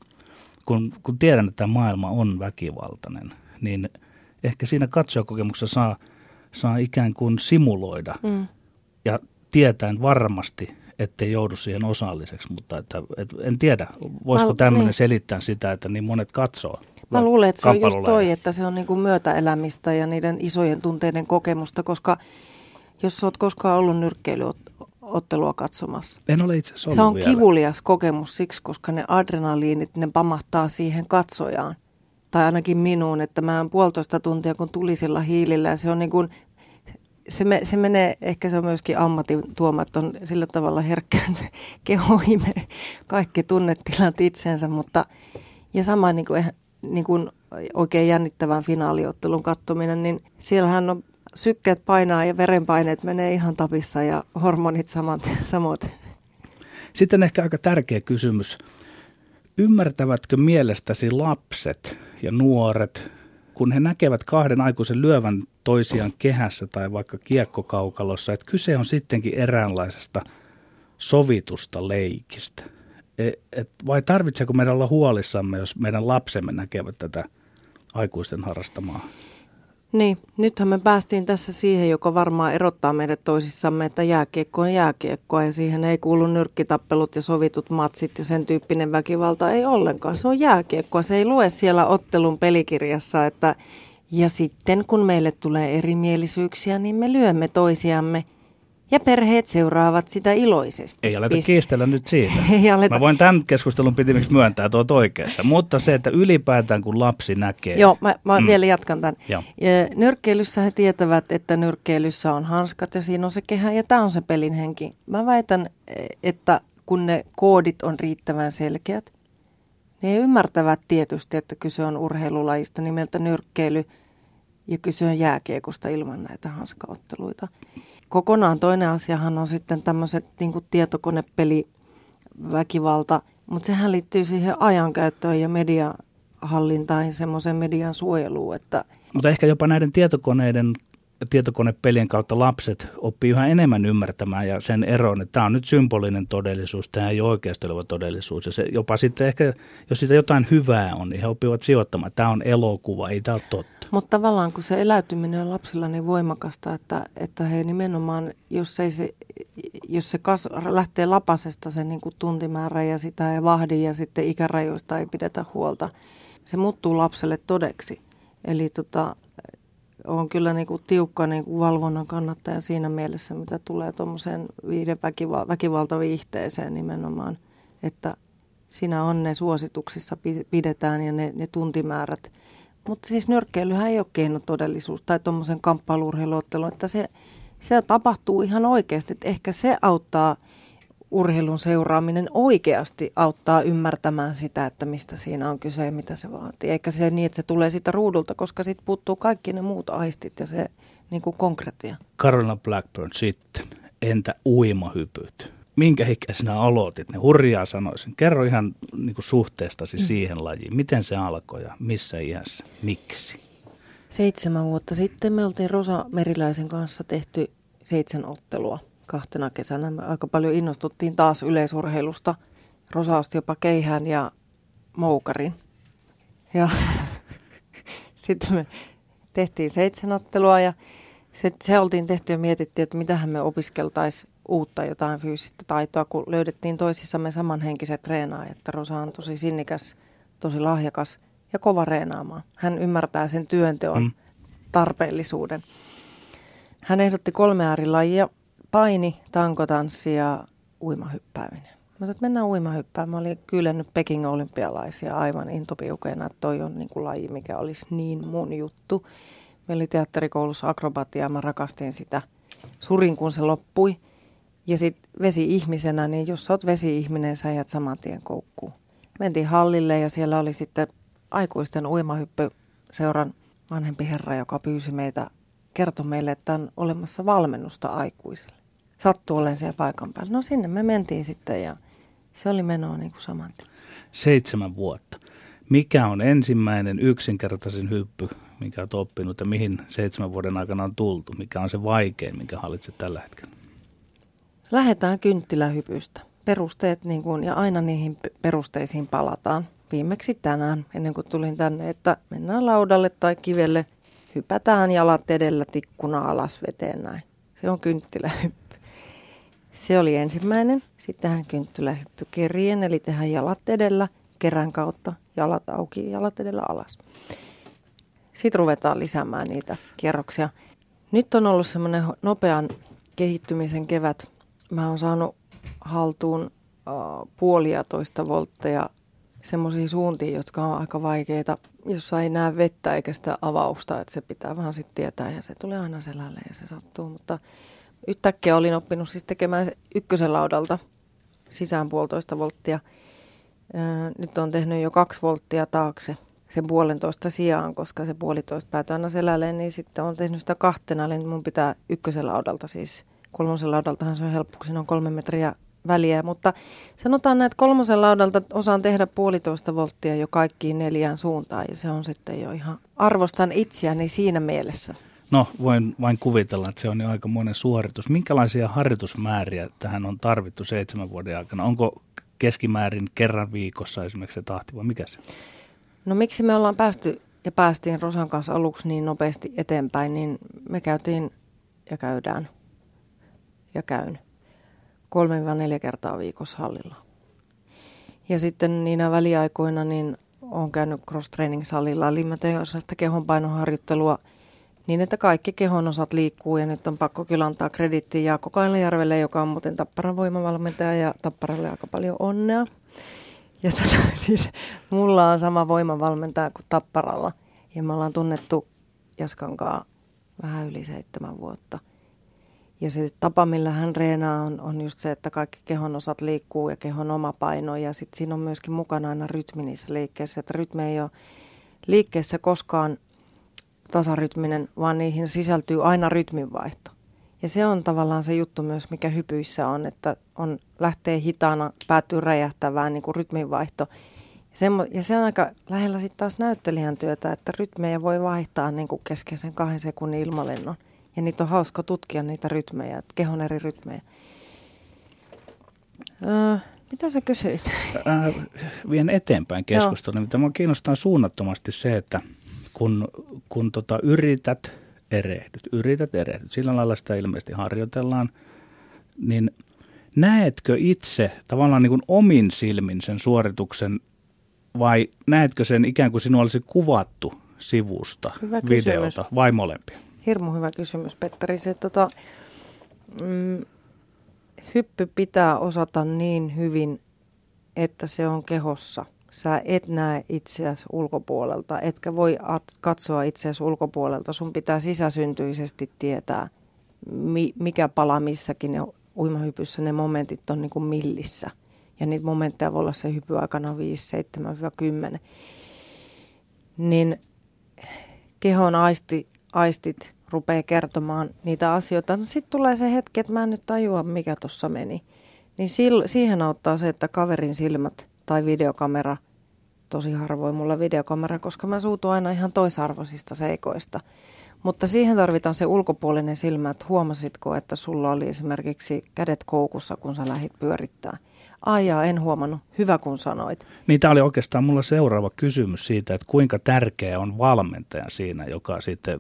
kun, kun tiedän, että tämä maailma on väkivaltainen, niin ehkä siinä katsojakokemuksessa saa, saa ikään kuin simuloida mm. ja tietäen varmasti, ettei joudu siihen osalliseksi, mutta että, että en tiedä, voisiko tämmöinen niin. selittää sitä, että niin monet katsoo Mä luulen, että se on just toi, että se on niinku myötäelämistä ja niiden isojen tunteiden kokemusta, koska jos olet koskaan ollut nyrkkeilyottelua katsomassa. En ole itse asiassa Se on vielä. kivulias kokemus siksi, koska ne adrenaliinit, ne pamahtaa siihen katsojaan. Tai ainakin minuun, että mä oon puolitoista tuntia kun tulisilla hiilillä ja se on niin kuin se, me, se menee, ehkä se on myöskin ammatin tuomat on sillä tavalla herkkä, että keho kaikki tunnetilat itsensä, mutta ja sama niin kuin niin kuin oikein jännittävän finaaliottelun kattominen, niin siellähän on sykkeet painaa ja verenpaineet menee ihan tapissa ja hormonit samat, samoin. Sitten ehkä aika tärkeä kysymys. Ymmärtävätkö mielestäsi lapset ja nuoret, kun he näkevät kahden aikuisen lyövän toisiaan kehässä tai vaikka kiekkokaukalossa, että kyse on sittenkin eräänlaisesta sovitusta leikistä? E, et vai tarvitseeko meidän olla huolissamme, jos meidän lapsemme näkevät tätä aikuisten harrastamaa? Niin, nythän me päästiin tässä siihen, joka varmaan erottaa meidät toisissamme, että jääkiekko on jääkiekkoa ja siihen ei kuulu nyrkkitappelut ja sovitut matsit ja sen tyyppinen väkivalta ei ollenkaan. Se on jääkiekkoa, se ei lue siellä ottelun pelikirjassa, että ja sitten kun meille tulee erimielisyyksiä, niin me lyömme toisiamme ja perheet seuraavat sitä iloisesti. Ei aleta Pist- kiistellä nyt siitä. Ei aleta. Mä voin tämän keskustelun pitimiksi myöntää tuot oikeassa, mutta se, että ylipäätään kun lapsi näkee. Joo, mä, mä mm. vielä jatkan tämän. Joo. Nyrkkeilyssä he tietävät, että nyrkkeilyssä on hanskat ja siinä on se kehä ja tämä on se pelin henki. Mä väitän, että kun ne koodit on riittävän selkeät, niin he ymmärtävät tietysti, että kyse on urheilulajista nimeltä nyrkkeily ja kyse on jääkiekosta ilman näitä hanskaotteluita kokonaan toinen asiahan on sitten tämmöiset niin tietokonepeli väkivalta, mutta sehän liittyy siihen ajankäyttöön ja media hallintaan ja semmoisen median suojeluun. Että Mutta ehkä jopa näiden tietokoneiden tietokonepelien kautta lapset oppii yhä enemmän ymmärtämään ja sen eron, että tämä on nyt symbolinen todellisuus, tämä ei ole oikeasti oleva todellisuus. Ja se jopa sitten ehkä, jos siitä jotain hyvää on, niin he oppivat sijoittamaan, tämä on elokuva, ei tämä ole totta. Mutta tavallaan kun se eläytyminen on lapsilla niin voimakasta, että, että he nimenomaan, jos, ei se, jos se kas, lähtee lapasesta se niin kuin tuntimäärä ja sitä ei vahdi ja sitten ikärajoista ei pidetä huolta, se muuttuu lapselle todeksi. Eli tota, on kyllä niin kuin tiukka niin kuin valvonnan kannattaja siinä mielessä, mitä tulee tuommoiseen väkival- väkivaltaviihteeseen nimenomaan, että siinä on ne suosituksissa pidetään ja ne, ne tuntimäärät. Mutta siis nyrkkeilyhän ei ole keinotodellisuus tai tuommoisen kamppailurheiluottelu, että se, se tapahtuu ihan oikeasti. Että ehkä se auttaa urheilun seuraaminen oikeasti auttaa ymmärtämään sitä, että mistä siinä on kyse ja mitä se vaatii. Eikä se niin, että se tulee siitä ruudulta, koska sitten puuttuu kaikki ne muut aistit ja se niin kuin konkretia. Carolina Blackburn sitten. Entä uimahypyt? Minkä ikäisenä aloitit? Ne hurjaa sanoisin. Kerro ihan niin kuin suhteestasi mm. siihen lajiin. Miten se alkoi ja missä iässä? Miksi? Seitsemän vuotta sitten me oltiin Rosa Meriläisen kanssa tehty seitsemän ottelua – kahtena kesänä. Me aika paljon innostuttiin taas yleisurheilusta. Rosa osti jopa keihään ja moukarin. Ja sitten me tehtiin seitsemänottelua ja se, se oltiin tehty ja mietittiin, että mitähän me opiskeltaisiin uutta jotain fyysistä taitoa, kun löydettiin toisissamme samanhenkiset treenaajat. Että Rosa on tosi sinnikäs, tosi lahjakas ja kova reenaamaan. Hän ymmärtää sen työnteon mm. tarpeellisuuden. Hän ehdotti kolme äärilajia, paini, tankotanssi ja uimahyppääminen. Mä että mennään uimahyppäämään. Mä olin kyllänyt Peking olympialaisia aivan intopiukeena, että toi on niin kuin laji, mikä olisi niin mun juttu. Meillä oli teatterikoulussa akrobatia, mä rakastin sitä. Surin kun se loppui. Ja sitten vesi-ihmisenä, niin jos sä oot vesi-ihminen, sä jäät saman tien koukkuun. Mentiin hallille ja siellä oli sitten aikuisten uimahyppyseuran vanhempi herra, joka pyysi meitä kertoi meille, että on olemassa valmennusta aikuisille sattui olemaan siellä paikan päällä. No sinne me mentiin sitten ja se oli menoa niin kuin saman tien. Seitsemän vuotta. Mikä on ensimmäinen yksinkertaisin hyppy, mikä olet oppinut ja mihin seitsemän vuoden aikana on tultu? Mikä on se vaikein, mikä hallitset tällä hetkellä? Lähdetään kynttilähypystä. Perusteet niin kuin, ja aina niihin perusteisiin palataan. Viimeksi tänään, ennen kuin tulin tänne, että mennään laudalle tai kivelle, hypätään jalat edellä tikkuna alas veteen näin. Se on kynttilähyppy. Se oli ensimmäinen. Sitten tähän kynttilähyppykirjeen, eli tehdään jalat edellä kerän kautta, jalat auki, jalat edellä alas. Sitten ruvetaan lisäämään niitä kierroksia. Nyt on ollut semmoinen nopean kehittymisen kevät. Mä oon saanut haltuun puolia toista voltteja semmoisiin suuntiin, jotka on aika vaikeita, jossa ei näe vettä eikä sitä avausta, että se pitää vaan sitten tietää ja se tulee aina selälle ja se sattuu. Mutta yhtäkkiä olin oppinut siis tekemään ykkösen laudalta sisään puolitoista volttia. Nyt on tehnyt jo kaksi volttia taakse sen puolentoista sijaan, koska se puolitoista päätyi aina selälleen, niin sitten on tehnyt sitä kahtena, eli mun pitää ykkösen laudalta siis. Kolmosen laudaltahan se on helppo, kun siinä on kolme metriä väliä, mutta sanotaan näin, että kolmosen laudalta osaan tehdä puolitoista volttia jo kaikkiin neljään suuntaan, ja se on sitten jo ihan, arvostan itseäni siinä mielessä. No, voin vain kuvitella, että se on jo aika monen suoritus. Minkälaisia harjoitusmääriä tähän on tarvittu seitsemän vuoden aikana? Onko keskimäärin kerran viikossa esimerkiksi se tahti vai mikä se? No miksi me ollaan päästy ja päästiin Rosan kanssa aluksi niin nopeasti eteenpäin, niin me käytiin ja käydään ja käyn kolme neljä kertaa viikossa hallilla. Ja sitten niinä väliaikoina niin olen käynyt cross-training-salilla, eli mä teen sellaista kehonpainoharjoittelua – niin, että kaikki kehon osat liikkuu ja nyt on pakko kyllä antaa krediittiä Jaakko Kailajärvelle, joka on muuten Tapparan voimavalmentaja ja Tapparalle aika paljon onnea. Ja tätä, siis mulla on sama voimavalmentaja kuin Tapparalla ja me ollaan tunnettu Jaskankaa vähän yli seitsemän vuotta. Ja se tapa, millä hän reenaa, on, on just se, että kaikki kehon osat liikkuu ja kehon oma paino. Ja sitten siinä on myöskin mukana aina rytmi niissä liikkeissä. Että rytmi ei ole liikkeessä koskaan tasarytminen, vaan niihin sisältyy aina rytminvaihto. Ja se on tavallaan se juttu myös, mikä hypyissä on, että on, lähtee hitaana, päätyy räjähtävään niin kuin rytminvaihto. Semmo, ja se on aika lähellä sitten taas näyttelijän työtä, että rytmejä voi vaihtaa niin kuin keskeisen kahden sekunnin ilmalennon. Ja niitä on hauska tutkia niitä rytmejä, kehon eri rytmejä. Öö, mitä sä kysyit? Äh, vien eteenpäin keskustelua. Mitä minua kiinnostaa suunnattomasti se, että kun, kun tota, yrität erehdyt, yrität erehdyt, sillä lailla sitä ilmeisesti harjoitellaan, niin näetkö itse tavallaan niin kuin omin silmin sen suorituksen vai näetkö sen ikään kuin sinua olisi kuvattu sivusta, hyvä videolta kysymys. vai molempia? Hirmu hyvä kysymys, Petteri. Se, tota, mm, hyppy pitää osata niin hyvin, että se on kehossa. Sä et näe itseäsi ulkopuolelta, etkä voi at- katsoa itseäsi ulkopuolelta. Sun pitää sisäsyntyisesti tietää, mi- mikä pala missäkin ne uimahypyssä ne momentit on niin kuin millissä. Ja niitä momentteja voi olla se hypy aikana 5, 7, 10. Niin kehon aisti, aistit rupeaa kertomaan niitä asioita. No sitten tulee se hetki, että mä en nyt tajua, mikä tuossa meni. Niin sil, siihen auttaa se, että kaverin silmät tai videokamera, tosi harvoin mulla videokamera, koska mä suutun aina ihan toisarvoisista seikoista. Mutta siihen tarvitaan se ulkopuolinen silmä, että huomasitko, että sulla oli esimerkiksi kädet koukussa, kun sä lähit pyörittää. Ai jaa, en huomannut. Hyvä kun sanoit. Niin tämä oli oikeastaan mulla seuraava kysymys siitä, että kuinka tärkeä on valmentaja siinä, joka sitten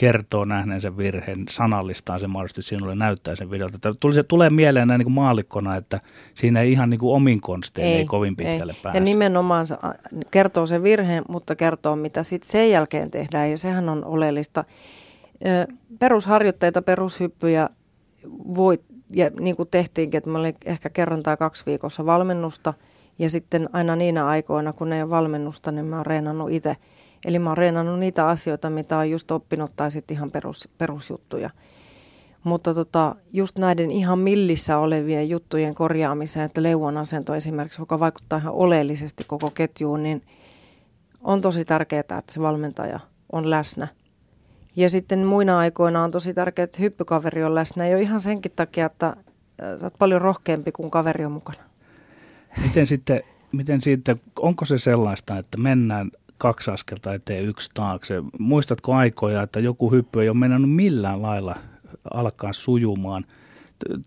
kertoo nähneen sen virheen, sanallistaa sen mahdollisesti sinulle, näyttää sen videolta. Tuli, se tulee mieleen näin niin kuin maalikkona, että siinä ei ihan niin kuin omin konstein ei, ei kovin pitkälle ei. pääse. Ja nimenomaan se kertoo sen virheen, mutta kertoo mitä sitten sen jälkeen tehdään ja sehän on oleellista. Perusharjoitteita, perushyppyjä voi, ja niin kuin tehtiinkin, että mä olin ehkä kerran tai kaksi viikossa valmennusta ja sitten aina niinä aikoina, kun ei ole valmennusta, niin mä oon reenannut itse – Eli mä oon reenannut niitä asioita, mitä on just oppinut tai sitten ihan perus, perusjuttuja. Mutta tota, just näiden ihan millissä olevien juttujen korjaamiseen, että leuan asento esimerkiksi, joka vaikuttaa ihan oleellisesti koko ketjuun, niin on tosi tärkeää, että se valmentaja on läsnä. Ja sitten muina aikoina on tosi tärkeää, että hyppykaveri on läsnä. Jo ihan senkin takia, että äh, sä oot paljon rohkeampi, kuin kaveri on mukana. Miten sitten, miten sitten, onko se sellaista, että mennään kaksi askelta eteen, yksi taakse. Muistatko aikoja, että joku hyppy ei ole mennyt millään lailla alkaa sujumaan?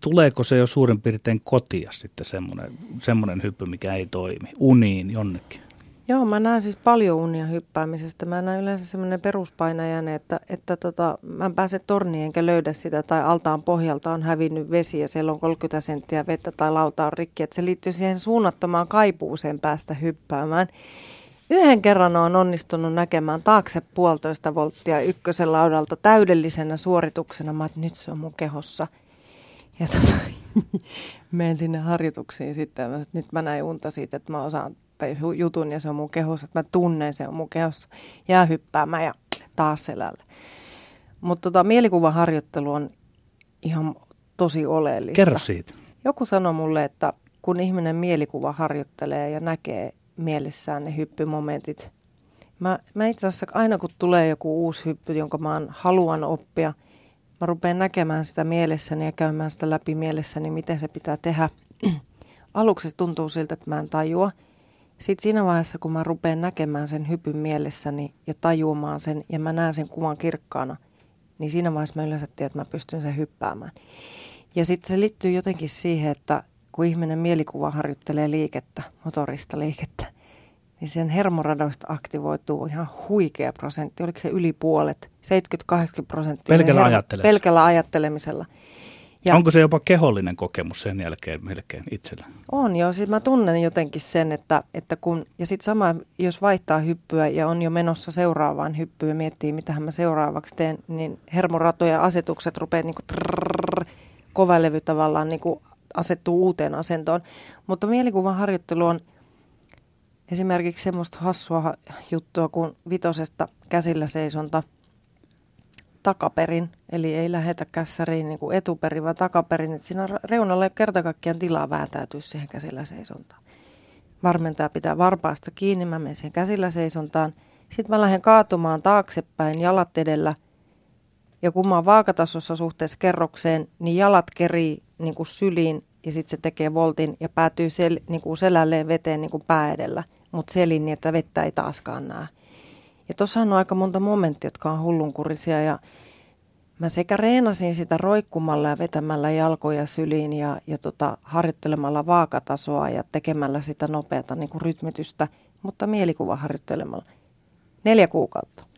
Tuleeko se jo suurin piirtein kotia sitten semmoinen, semmoinen hyppy, mikä ei toimi, uniin jonnekin? Joo, mä näen siis paljon unia hyppäämisestä. Mä näen yleensä semmoinen peruspainajan, että, että tota, mä en pääse torniin enkä löydä sitä, tai altaan pohjalta on hävinnyt vesi ja siellä on 30 senttiä vettä tai lauta on rikki. Että se liittyy siihen suunnattomaan kaipuuseen päästä hyppäämään. Yhden kerran on onnistunut näkemään taakse puolitoista volttia ykkösen laudalta täydellisenä suorituksena. Mä että nyt se on mun kehossa. Ja tota, menen sinne harjoituksiin sitten. Mä, että nyt mä näin unta siitä, että mä osaan jutun ja se on mun kehossa. Että mä tunnen, se on mun kehossa. Jää hyppäämään ja taas selälle. Mutta tota, mielikuvaharjoittelu on ihan tosi oleellista. Kerro siitä. Joku sanoi mulle, että kun ihminen mielikuva harjoittelee ja näkee mielessään ne hyppymomentit. Mä, mä itse asiassa aina kun tulee joku uusi hyppy, jonka mä haluan oppia, mä rupean näkemään sitä mielessäni ja käymään sitä läpi mielessäni, miten se pitää tehdä. Aluksi se tuntuu siltä, että mä en tajua. Sitten siinä vaiheessa, kun mä rupean näkemään sen hypyn mielessäni ja tajuamaan sen ja mä näen sen kuvan kirkkaana, niin siinä vaiheessa mä yleensä tiedän, että mä pystyn sen hyppäämään. Ja sitten se liittyy jotenkin siihen, että kun ihminen mielikuva harjoittelee liikettä, motorista liikettä, niin sen hermoradoista aktivoituu ihan huikea prosentti. Oliko se yli puolet? 70-80 prosenttia. Pelkällä hermo- ajattelemisella. Pelkällä ajattelemisella. Ja Onko se jopa kehollinen kokemus sen jälkeen melkein itsellä? On joo, siis mä tunnen jotenkin sen, että, että kun, ja sitten sama, jos vaihtaa hyppyä ja on jo menossa seuraavaan hyppyyn ja miettii, mitä mä seuraavaksi teen, niin hermoratoja asetukset rupeaa niin kuin trrrr, kovalevy tavallaan niin kuin asettuu uuteen asentoon. Mutta mielikuvan harjoittelu on esimerkiksi semmoista hassua juttua kuin vitosesta käsillä seisonta takaperin, eli ei lähetä kässäriin niin etuperin, vaan takaperin. Että siinä reunalla ei ole kerta kaikkiaan tilaa väätäytyä siihen käsillä seisontaan. Varmentaja pitää varpaasta kiinni, mä menen siihen käsillä seisontaan. Sitten mä lähden kaatumaan taaksepäin jalat edellä. Ja oon vaakatasossa suhteessa kerrokseen, niin jalat kerii niin kuin syliin ja sitten se tekee voltin ja päätyy sel, niin kuin selälleen veteen niin kuin pää edellä. mutta selin niin, että vettä ei taaskaan näe. Ja tuossa on aika monta momenttia, jotka on hullunkurisia ja mä sekä reenasin sitä roikkumalla ja vetämällä jalkoja syliin ja, ja tota, harjoittelemalla vaakatasoa ja tekemällä sitä nopeata niin kuin rytmitystä, mutta mielikuva harjoittelemalla. Neljä kuukautta.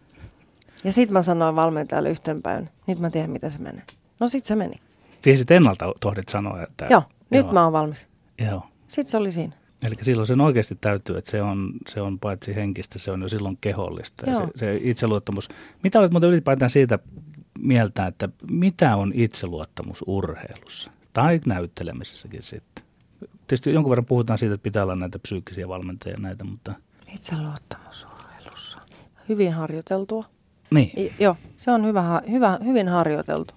Ja sitten mä sanoin valmentajalle yhtenpäin, nyt mä tiedän, mitä se menee. No sit se meni. Tiesit ennalta, tohdit sanoa, että... Joo, nyt joo. mä oon valmis. Joo. Sitten se oli siinä. Eli silloin sen oikeasti täytyy, että se on, se on paitsi henkistä, se on jo silloin kehollista. Ja se, se itseluottamus. Mitä olet muuten ylipäätään siitä mieltä, että mitä on itseluottamus urheilussa? Tai näyttelemisessäkin sitten. Tietysti jonkun verran puhutaan siitä, että pitää olla näitä psyykkisiä valmentajia näitä, mutta... Itseluottamus urheilussa. Hyvin harjoiteltua. Niin. Joo, se on hyvä, hyvä, hyvin harjoiteltu.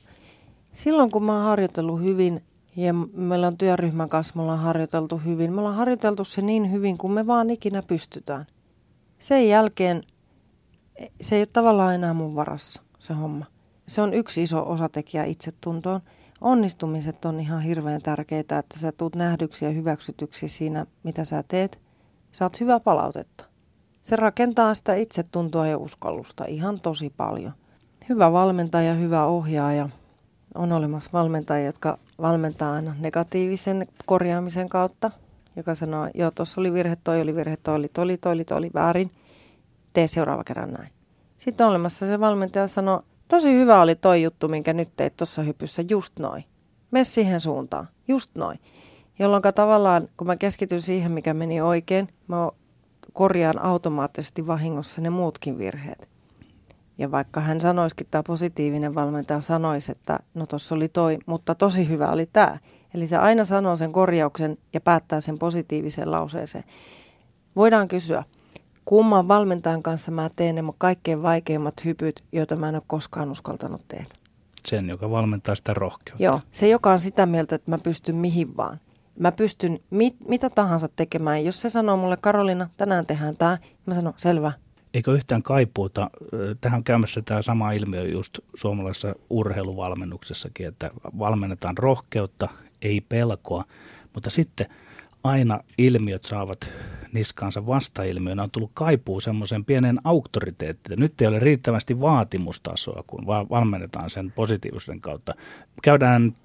Silloin kun mä oon harjoitellut hyvin ja meillä on työryhmän kanssa, me ollaan harjoiteltu hyvin. Me ollaan harjoiteltu se niin hyvin kuin me vaan ikinä pystytään. Sen jälkeen se ei ole tavallaan enää mun varassa, se homma. Se on yksi iso osatekijä itsetuntoon. Onnistumiset on ihan hirveän tärkeitä, että sä tuut nähdyksi ja hyväksytyksi siinä, mitä sä teet. Saat hyvää palautetta. Se rakentaa sitä itsetuntoa ja uskallusta ihan tosi paljon. Hyvä valmentaja, hyvä ohjaaja. On olemassa valmentajia, jotka valmentaa aina negatiivisen korjaamisen kautta, joka sanoo, joo, tuossa oli virhe, toi oli virhe, toi oli, toi oli, toi oli, toi oli väärin. Tee seuraava kerran näin. Sitten on olemassa se valmentaja sanoo, tosi hyvä oli toi juttu, minkä nyt teit tuossa hypyssä, just noin. Mene siihen suuntaan, just noin. Jolloin tavallaan, kun mä keskityn siihen, mikä meni oikein, mä korjaan automaattisesti vahingossa ne muutkin virheet. Ja vaikka hän sanoisikin, tämä positiivinen valmentaja sanoisi, että no tuossa oli toi, mutta tosi hyvä oli tämä. Eli se aina sanoo sen korjauksen ja päättää sen positiivisen lauseeseen. Voidaan kysyä, kumman valmentajan kanssa mä teen ne kaikkein vaikeimmat hypyt, joita mä en ole koskaan uskaltanut tehdä. Sen, joka valmentaa sitä rohkeutta. Joo, se joka on sitä mieltä, että mä pystyn mihin vaan. Mä pystyn mit, mitä tahansa tekemään. Jos se sanoo mulle, Karolina, tänään tehdään tämä, mä sanon, selvä, Eikö yhtään kaipuuta, tähän käymässä tämä sama ilmiö just suomalaisessa urheiluvalmennuksessakin, että valmennetaan rohkeutta, ei pelkoa, mutta sitten aina ilmiöt saavat niskaansa vastailmiönä on tullut kaipuu semmoisen pienen auktoriteettiin. Nyt ei ole riittävästi vaatimustasoa, kun valmennetaan sen positiivisuuden kautta. Käydään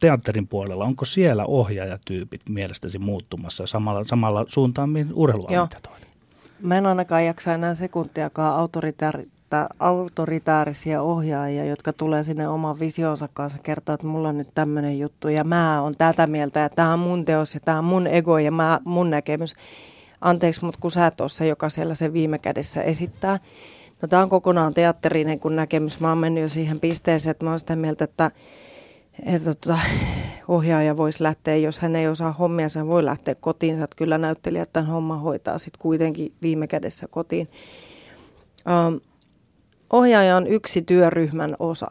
teatterin puolella, onko siellä ohjaajatyypit mielestäsi muuttumassa samalla, samalla suuntaan, mihin urheiluvalmentajat on? Mä en ainakaan jaksa enää sekuntiakaan autoritaari, autoritaarisia ohjaajia, jotka tulee sinne oman visionsa kanssa kertoa, että mulla on nyt tämmöinen juttu ja mä oon tätä mieltä ja tämä on mun teos ja tämä on mun ego ja mä, mun näkemys. Anteeksi, mutta kun sä tuossa, joka siellä se viime kädessä esittää. No tämä on kokonaan teatterinen kun näkemys. Mä oon mennyt jo siihen pisteeseen, että mä oon sitä mieltä, että että tota, ohjaaja voisi lähteä, jos hän ei osaa hommia, hän voi lähteä kotiin. Että kyllä näyttelijät tämän homman hoitaa sitten kuitenkin viime kädessä kotiin. Um, ohjaaja on yksi työryhmän osa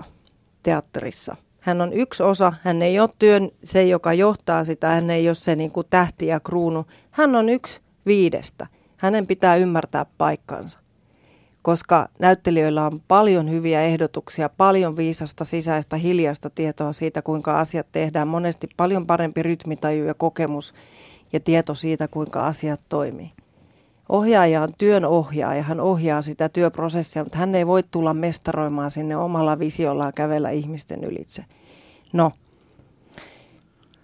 teatterissa. Hän on yksi osa, hän ei ole työn, se joka johtaa sitä, hän ei ole se niin kuin tähti ja kruunu. Hän on yksi viidestä. Hänen pitää ymmärtää paikkansa koska näyttelijöillä on paljon hyviä ehdotuksia, paljon viisasta sisäistä hiljaista tietoa siitä, kuinka asiat tehdään. Monesti paljon parempi rytmitaju ja kokemus ja tieto siitä, kuinka asiat toimii. Ohjaaja on työn ohjaaja, hän ohjaa sitä työprosessia, mutta hän ei voi tulla mestaroimaan sinne omalla visiollaan kävellä ihmisten ylitse. No,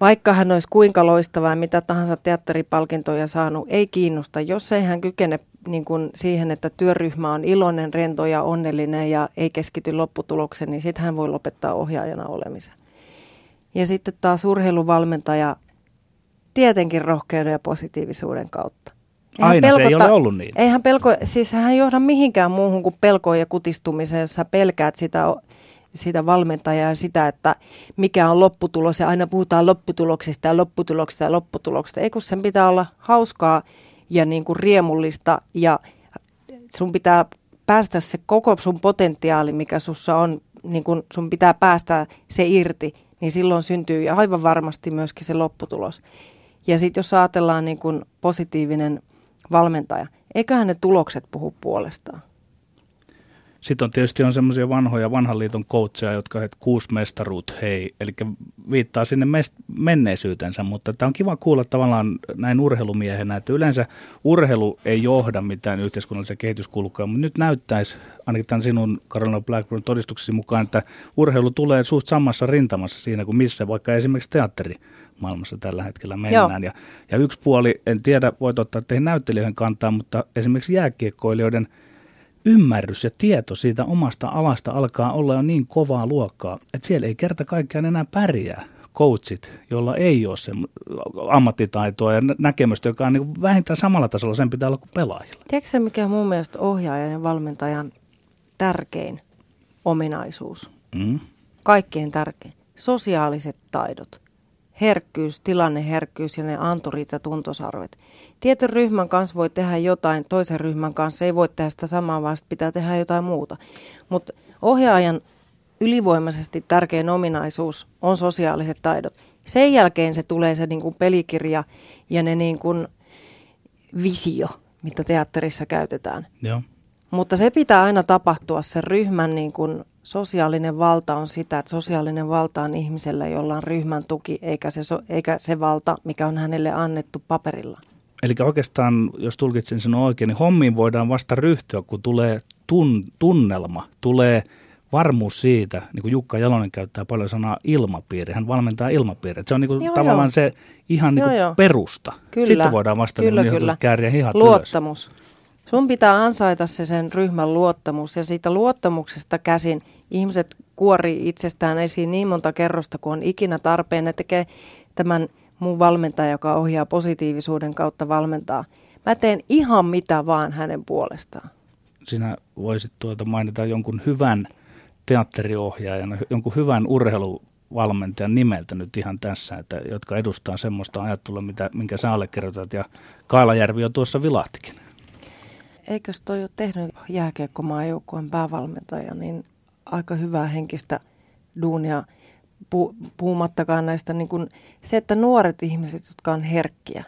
vaikka hän olisi kuinka loistava ja mitä tahansa teatteripalkintoja saanut, ei kiinnosta, jos ei hän kykene niin kuin siihen, että työryhmä on iloinen, rento ja onnellinen ja ei keskity lopputulokseen, niin sitten hän voi lopettaa ohjaajana olemisen. Ja sitten taas urheiluvalmentaja tietenkin rohkeuden ja positiivisuuden kautta. Eihän Aina pelkota, se ei ole ollut niin. Eihän pelko, siis hän johda mihinkään muuhun kuin pelkoon ja kutistumiseen, jos sä pelkäät sitä, sitä valmentajaa ja sitä, että mikä on lopputulos. Ja aina puhutaan lopputuloksista ja lopputuloksista ja lopputuloksista. Ei kun sen pitää olla hauskaa ja niin kuin riemullista ja sun pitää päästä se koko sun potentiaali, mikä sussa on, niin kun sun pitää päästä se irti, niin silloin syntyy aivan varmasti myöskin se lopputulos. Ja sitten jos ajatellaan niin kun positiivinen valmentaja, eiköhän ne tulokset puhu puolestaan. Sitten on tietysti on semmoisia vanhoja vanhan liiton coacheja, jotka ovat kuusi mestaruut, hei, eli viittaa sinne mest- menneisyytensä, mutta tämä on kiva kuulla tavallaan näin urheilumiehenä, että yleensä urheilu ei johda mitään yhteiskunnallisia kehityskulkuja, mutta nyt näyttäisi ainakin tämän sinun Carolina Blackburn todistuksesi mukaan, että urheilu tulee suht samassa rintamassa siinä kuin missä vaikka esimerkiksi teatteri maailmassa tällä hetkellä mennään. Ja, ja yksi puoli, en tiedä, voit ottaa teihin näyttelijöiden kantaa, mutta esimerkiksi jääkiekkoilijoiden – ymmärrys ja tieto siitä omasta alasta alkaa olla jo niin kovaa luokkaa, että siellä ei kerta kaikkiaan enää pärjää coachit, jolla ei ole se ammattitaitoa ja näkemystä, joka on niin vähintään samalla tasolla, sen pitää olla kuin pelaajilla. Tiedätkö mikä on mun mielestä ohjaajan ja valmentajan tärkein ominaisuus? Mm. Kaikkein tärkein. Sosiaaliset taidot herkkyys, tilanneherkkyys ja ne anturit ja tuntosarvet. Tietyn ryhmän kanssa voi tehdä jotain, toisen ryhmän kanssa ei voi tehdä sitä samaa, vaan pitää tehdä jotain muuta. Mutta ohjaajan ylivoimaisesti tärkein ominaisuus on sosiaaliset taidot. Sen jälkeen se tulee se niin kuin pelikirja ja ne niin kuin visio, mitä teatterissa käytetään. Joo. Mutta se pitää aina tapahtua sen ryhmän niin kuin sosiaalinen valta on sitä, että sosiaalinen valta on ihmisellä, jolla on ryhmän tuki, eikä se, so, eikä se valta, mikä on hänelle annettu paperilla. Eli oikeastaan, jos tulkitsin sen oikein, niin hommiin voidaan vasta ryhtyä, kun tulee tun, tunnelma, tulee varmuus siitä, niin kuin Jukka Jalonen käyttää paljon sanaa ilmapiiri, hän valmentaa ilmapiiri. Se on niin kuin joo, tavallaan joo. se ihan niin kuin joo, joo. perusta. Kyllä, Sitten voidaan vasta kyllä, niin kyllä. kääriä hihat Luottamus. Ylös. Sun pitää ansaita se sen ryhmän luottamus ja siitä luottamuksesta käsin ihmiset kuori itsestään esiin niin monta kerrosta kuin on ikinä tarpeen. Ne tekee tämän mun valmentaja, joka ohjaa positiivisuuden kautta valmentaa. Mä teen ihan mitä vaan hänen puolestaan. Sinä voisit tuota mainita jonkun hyvän teatteriohjaajan, jonkun hyvän urheiluvalmentajan nimeltä nyt ihan tässä, että, jotka edustaa semmoista ajattelua, mitä, minkä sä allekirjoitat. Ja Kaalajärvi on tuossa vilahtikin eikös toi ole tehnyt jääkiekkomaajoukkueen päävalmentaja, niin aika hyvää henkistä duunia pu, puhumattakaan näistä niin kuin, se, että nuoret ihmiset, jotka on herkkiä,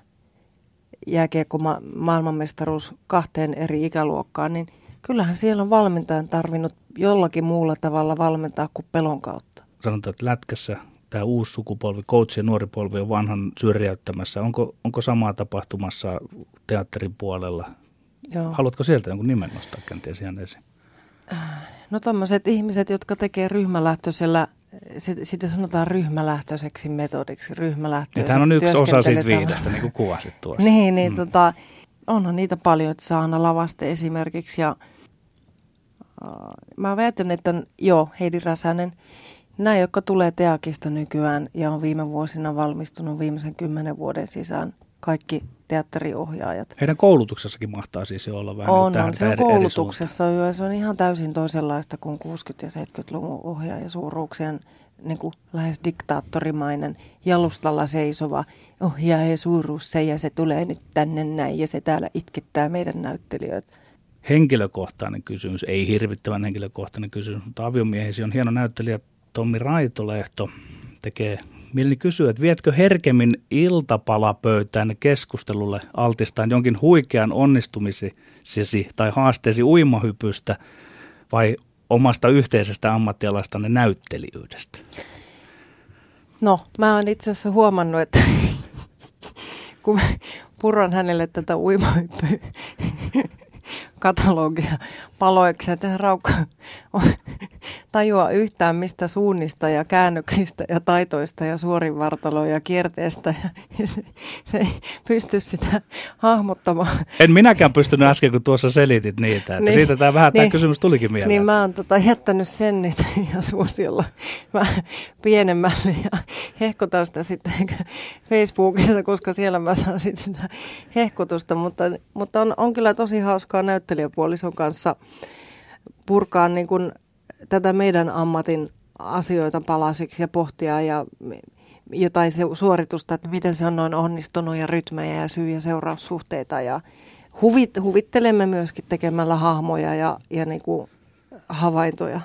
jääkiekko maailmanmestaruus kahteen eri ikäluokkaan, niin kyllähän siellä on valmentajan tarvinnut jollakin muulla tavalla valmentaa kuin pelon kautta. Sanotaan, että lätkässä tämä uusi sukupolvi, coach ja nuori polvi on vanhan syrjäyttämässä. Onko, onko samaa tapahtumassa teatterin puolella Joo. Haluatko sieltä jonkun nimen nostaa kenties ihan esiin? No tuommoiset ihmiset, jotka tekee ryhmälähtöisellä, sitä sanotaan ryhmälähtöiseksi metodiksi, ryhmälähtöiseksi. Tämä on yksi osa siitä viidestä, niin kuin kuvasit tuossa. niin, niin mm. tota, onhan niitä paljon, että Saana Lavaste esimerkiksi. Ja, äh, mä väitän, että joo, Heidi Räsänen, nämä, jotka tulee Teakista nykyään ja on viime vuosina valmistunut viimeisen kymmenen vuoden sisään, kaikki teatteriohjaajat. Heidän koulutuksessakin mahtaa siis jo olla vähän On, on se on koulutuksessa jo se on ihan täysin toisenlaista kuin 60- ja 70-luvun ohjaajasuuruuksien niin kuin lähes diktaattorimainen, jalustalla seisova ohjaaja suuruus se ja se tulee nyt tänne näin ja se täällä itkettää meidän näyttelijöitä. Henkilökohtainen kysymys, ei hirvittävän henkilökohtainen kysymys, mutta aviomiehesi on hieno näyttelijä Tommi Raitolehto, tekee Mielni kysyy, että vietkö herkemmin iltapalapöytään keskustelulle altistaan jonkin huikean onnistumisesi tai haasteesi uimahypystä vai omasta yhteisestä ammattialastanne näyttelijyydestä? No, mä oon itse asiassa huomannut, että kun puron hänelle tätä uimahyppyä katalogia paloiksi, että Raukka tajua yhtään mistä suunnista ja käännöksistä ja taitoista ja suorinvartaloa ja kierteestä. Ja se, se ei pysty sitä hahmottamaan. En minäkään pystynyt äsken, kun tuossa selitit niitä. Että niin, siitä tämä vähän niin, tämä kysymys tulikin mieleen. Niin mä oon tota, jättänyt sen nyt ja suosiolla mä pienemmälle ja hehkutan sitä sitten Facebookissa, koska siellä mä saan sitä hehkutusta. Mutta, mutta on, on kyllä tosi hauskaa näyttelijäpuolison kanssa purkaa niin kuin tätä meidän ammatin asioita palasiksi ja pohtia ja jotain se suoritusta, että miten se on noin onnistunut ja rytmejä ja syy- ja seuraussuhteita ja huvit, huvittelemme myöskin tekemällä hahmoja ja, ja niin kuin havaintoja.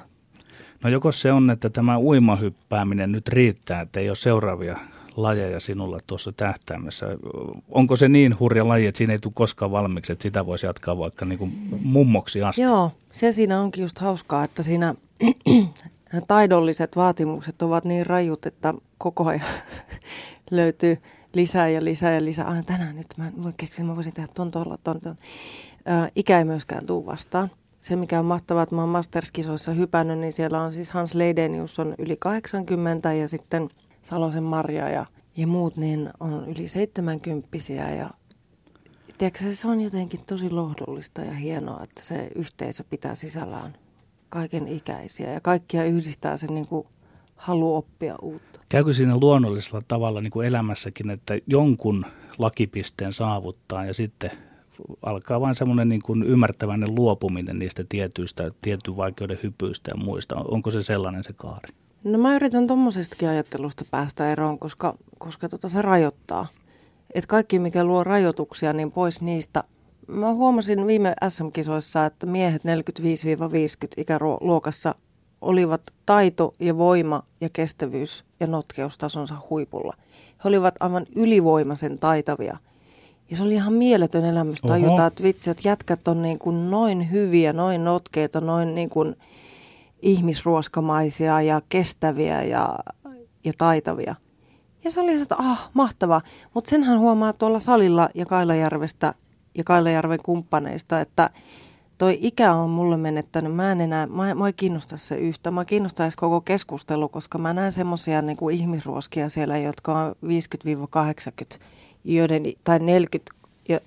No joko se on, että tämä uimahyppääminen nyt riittää, että ei ole seuraavia lajeja sinulla tuossa tähtäimessä. Onko se niin hurja laji, että siinä ei tule koskaan valmiiksi, että sitä voisi jatkaa vaikka niin kuin mummoksi asti? Joo, se siinä onkin just hauskaa, että siinä taidolliset vaatimukset ovat niin rajut, että koko ajan löytyy lisää ja lisää ja lisää. Aina tänään nyt mä keksin, mä voisin tehdä ton tuolla, ton, ton. Ikä ei myöskään tuu vastaan. Se, mikä on mahtavaa, että mä oon Masterskisoissa hypännyt, niin siellä on siis Hans Leidenius on yli 80 ja sitten Salosen Marja ja, ja muut niin on yli 70 ja tiedätkö, se on jotenkin tosi lohdullista ja hienoa, että se yhteisö pitää sisällään kaiken ikäisiä ja kaikkia yhdistää sen niin kuin halu oppia uutta. Käykö siinä luonnollisella tavalla niin kuin elämässäkin, että jonkun lakipisteen saavuttaa ja sitten alkaa vain semmoinen niin kuin ymmärtäväinen luopuminen niistä tietyistä, tietyn vaikeuden hypyistä ja muista. Onko se sellainen se kaari? No mä yritän tuommoisestakin ajattelusta päästä eroon, koska, koska tota se rajoittaa. Et kaikki, mikä luo rajoituksia, niin pois niistä. Mä huomasin viime SM-kisoissa, että miehet 45-50 ikäluokassa olivat taito ja voima ja kestävyys ja notkeustasonsa huipulla. He olivat aivan ylivoimaisen taitavia. Ja se oli ihan mieletön elämys tajuta, että vitsi, että jätkät on niin kuin noin hyviä, noin notkeita, noin niin kuin ihmisruoskamaisia ja kestäviä ja, ja taitavia. Ja se oli että ah, mahtavaa. Mutta senhän huomaa tuolla salilla ja Kailajärvestä ja Kailajärven kumppaneista, että toi ikä on mulle menettänyt. Mä en enää, mä, mä ei kiinnosta se yhtä. Mä kiinnostaisi koko keskustelu, koska mä näen semmoisia niin kuin ihmisruoskia siellä, jotka on 50-80 joiden, tai 40,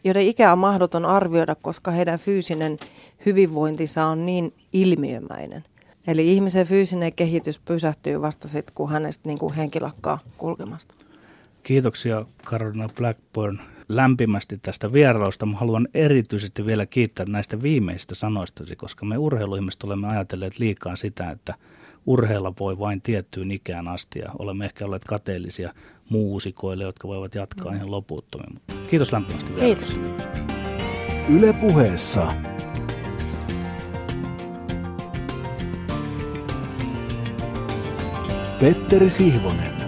joiden ikä on mahdoton arvioida, koska heidän fyysinen hyvinvointinsa on niin ilmiömäinen. Eli ihmisen fyysinen kehitys pysähtyy vasta sitten, kun hänestä niin kuin henki lakkaa kulkemasta. Kiitoksia Karolina Blackburn lämpimästi tästä vierailusta. Mä haluan erityisesti vielä kiittää näistä viimeisistä sanoistasi, koska me urheiluihmiset olemme ajatelleet liikaa sitä, että urheilla voi vain tiettyyn ikään asti ja olemme ehkä olleet kateellisia muusikoille, jotka voivat jatkaa mm. ihan loputtomiin. Kiitos lämpimästi Kiitos. Yle puheessa. Petteri Sihvonen.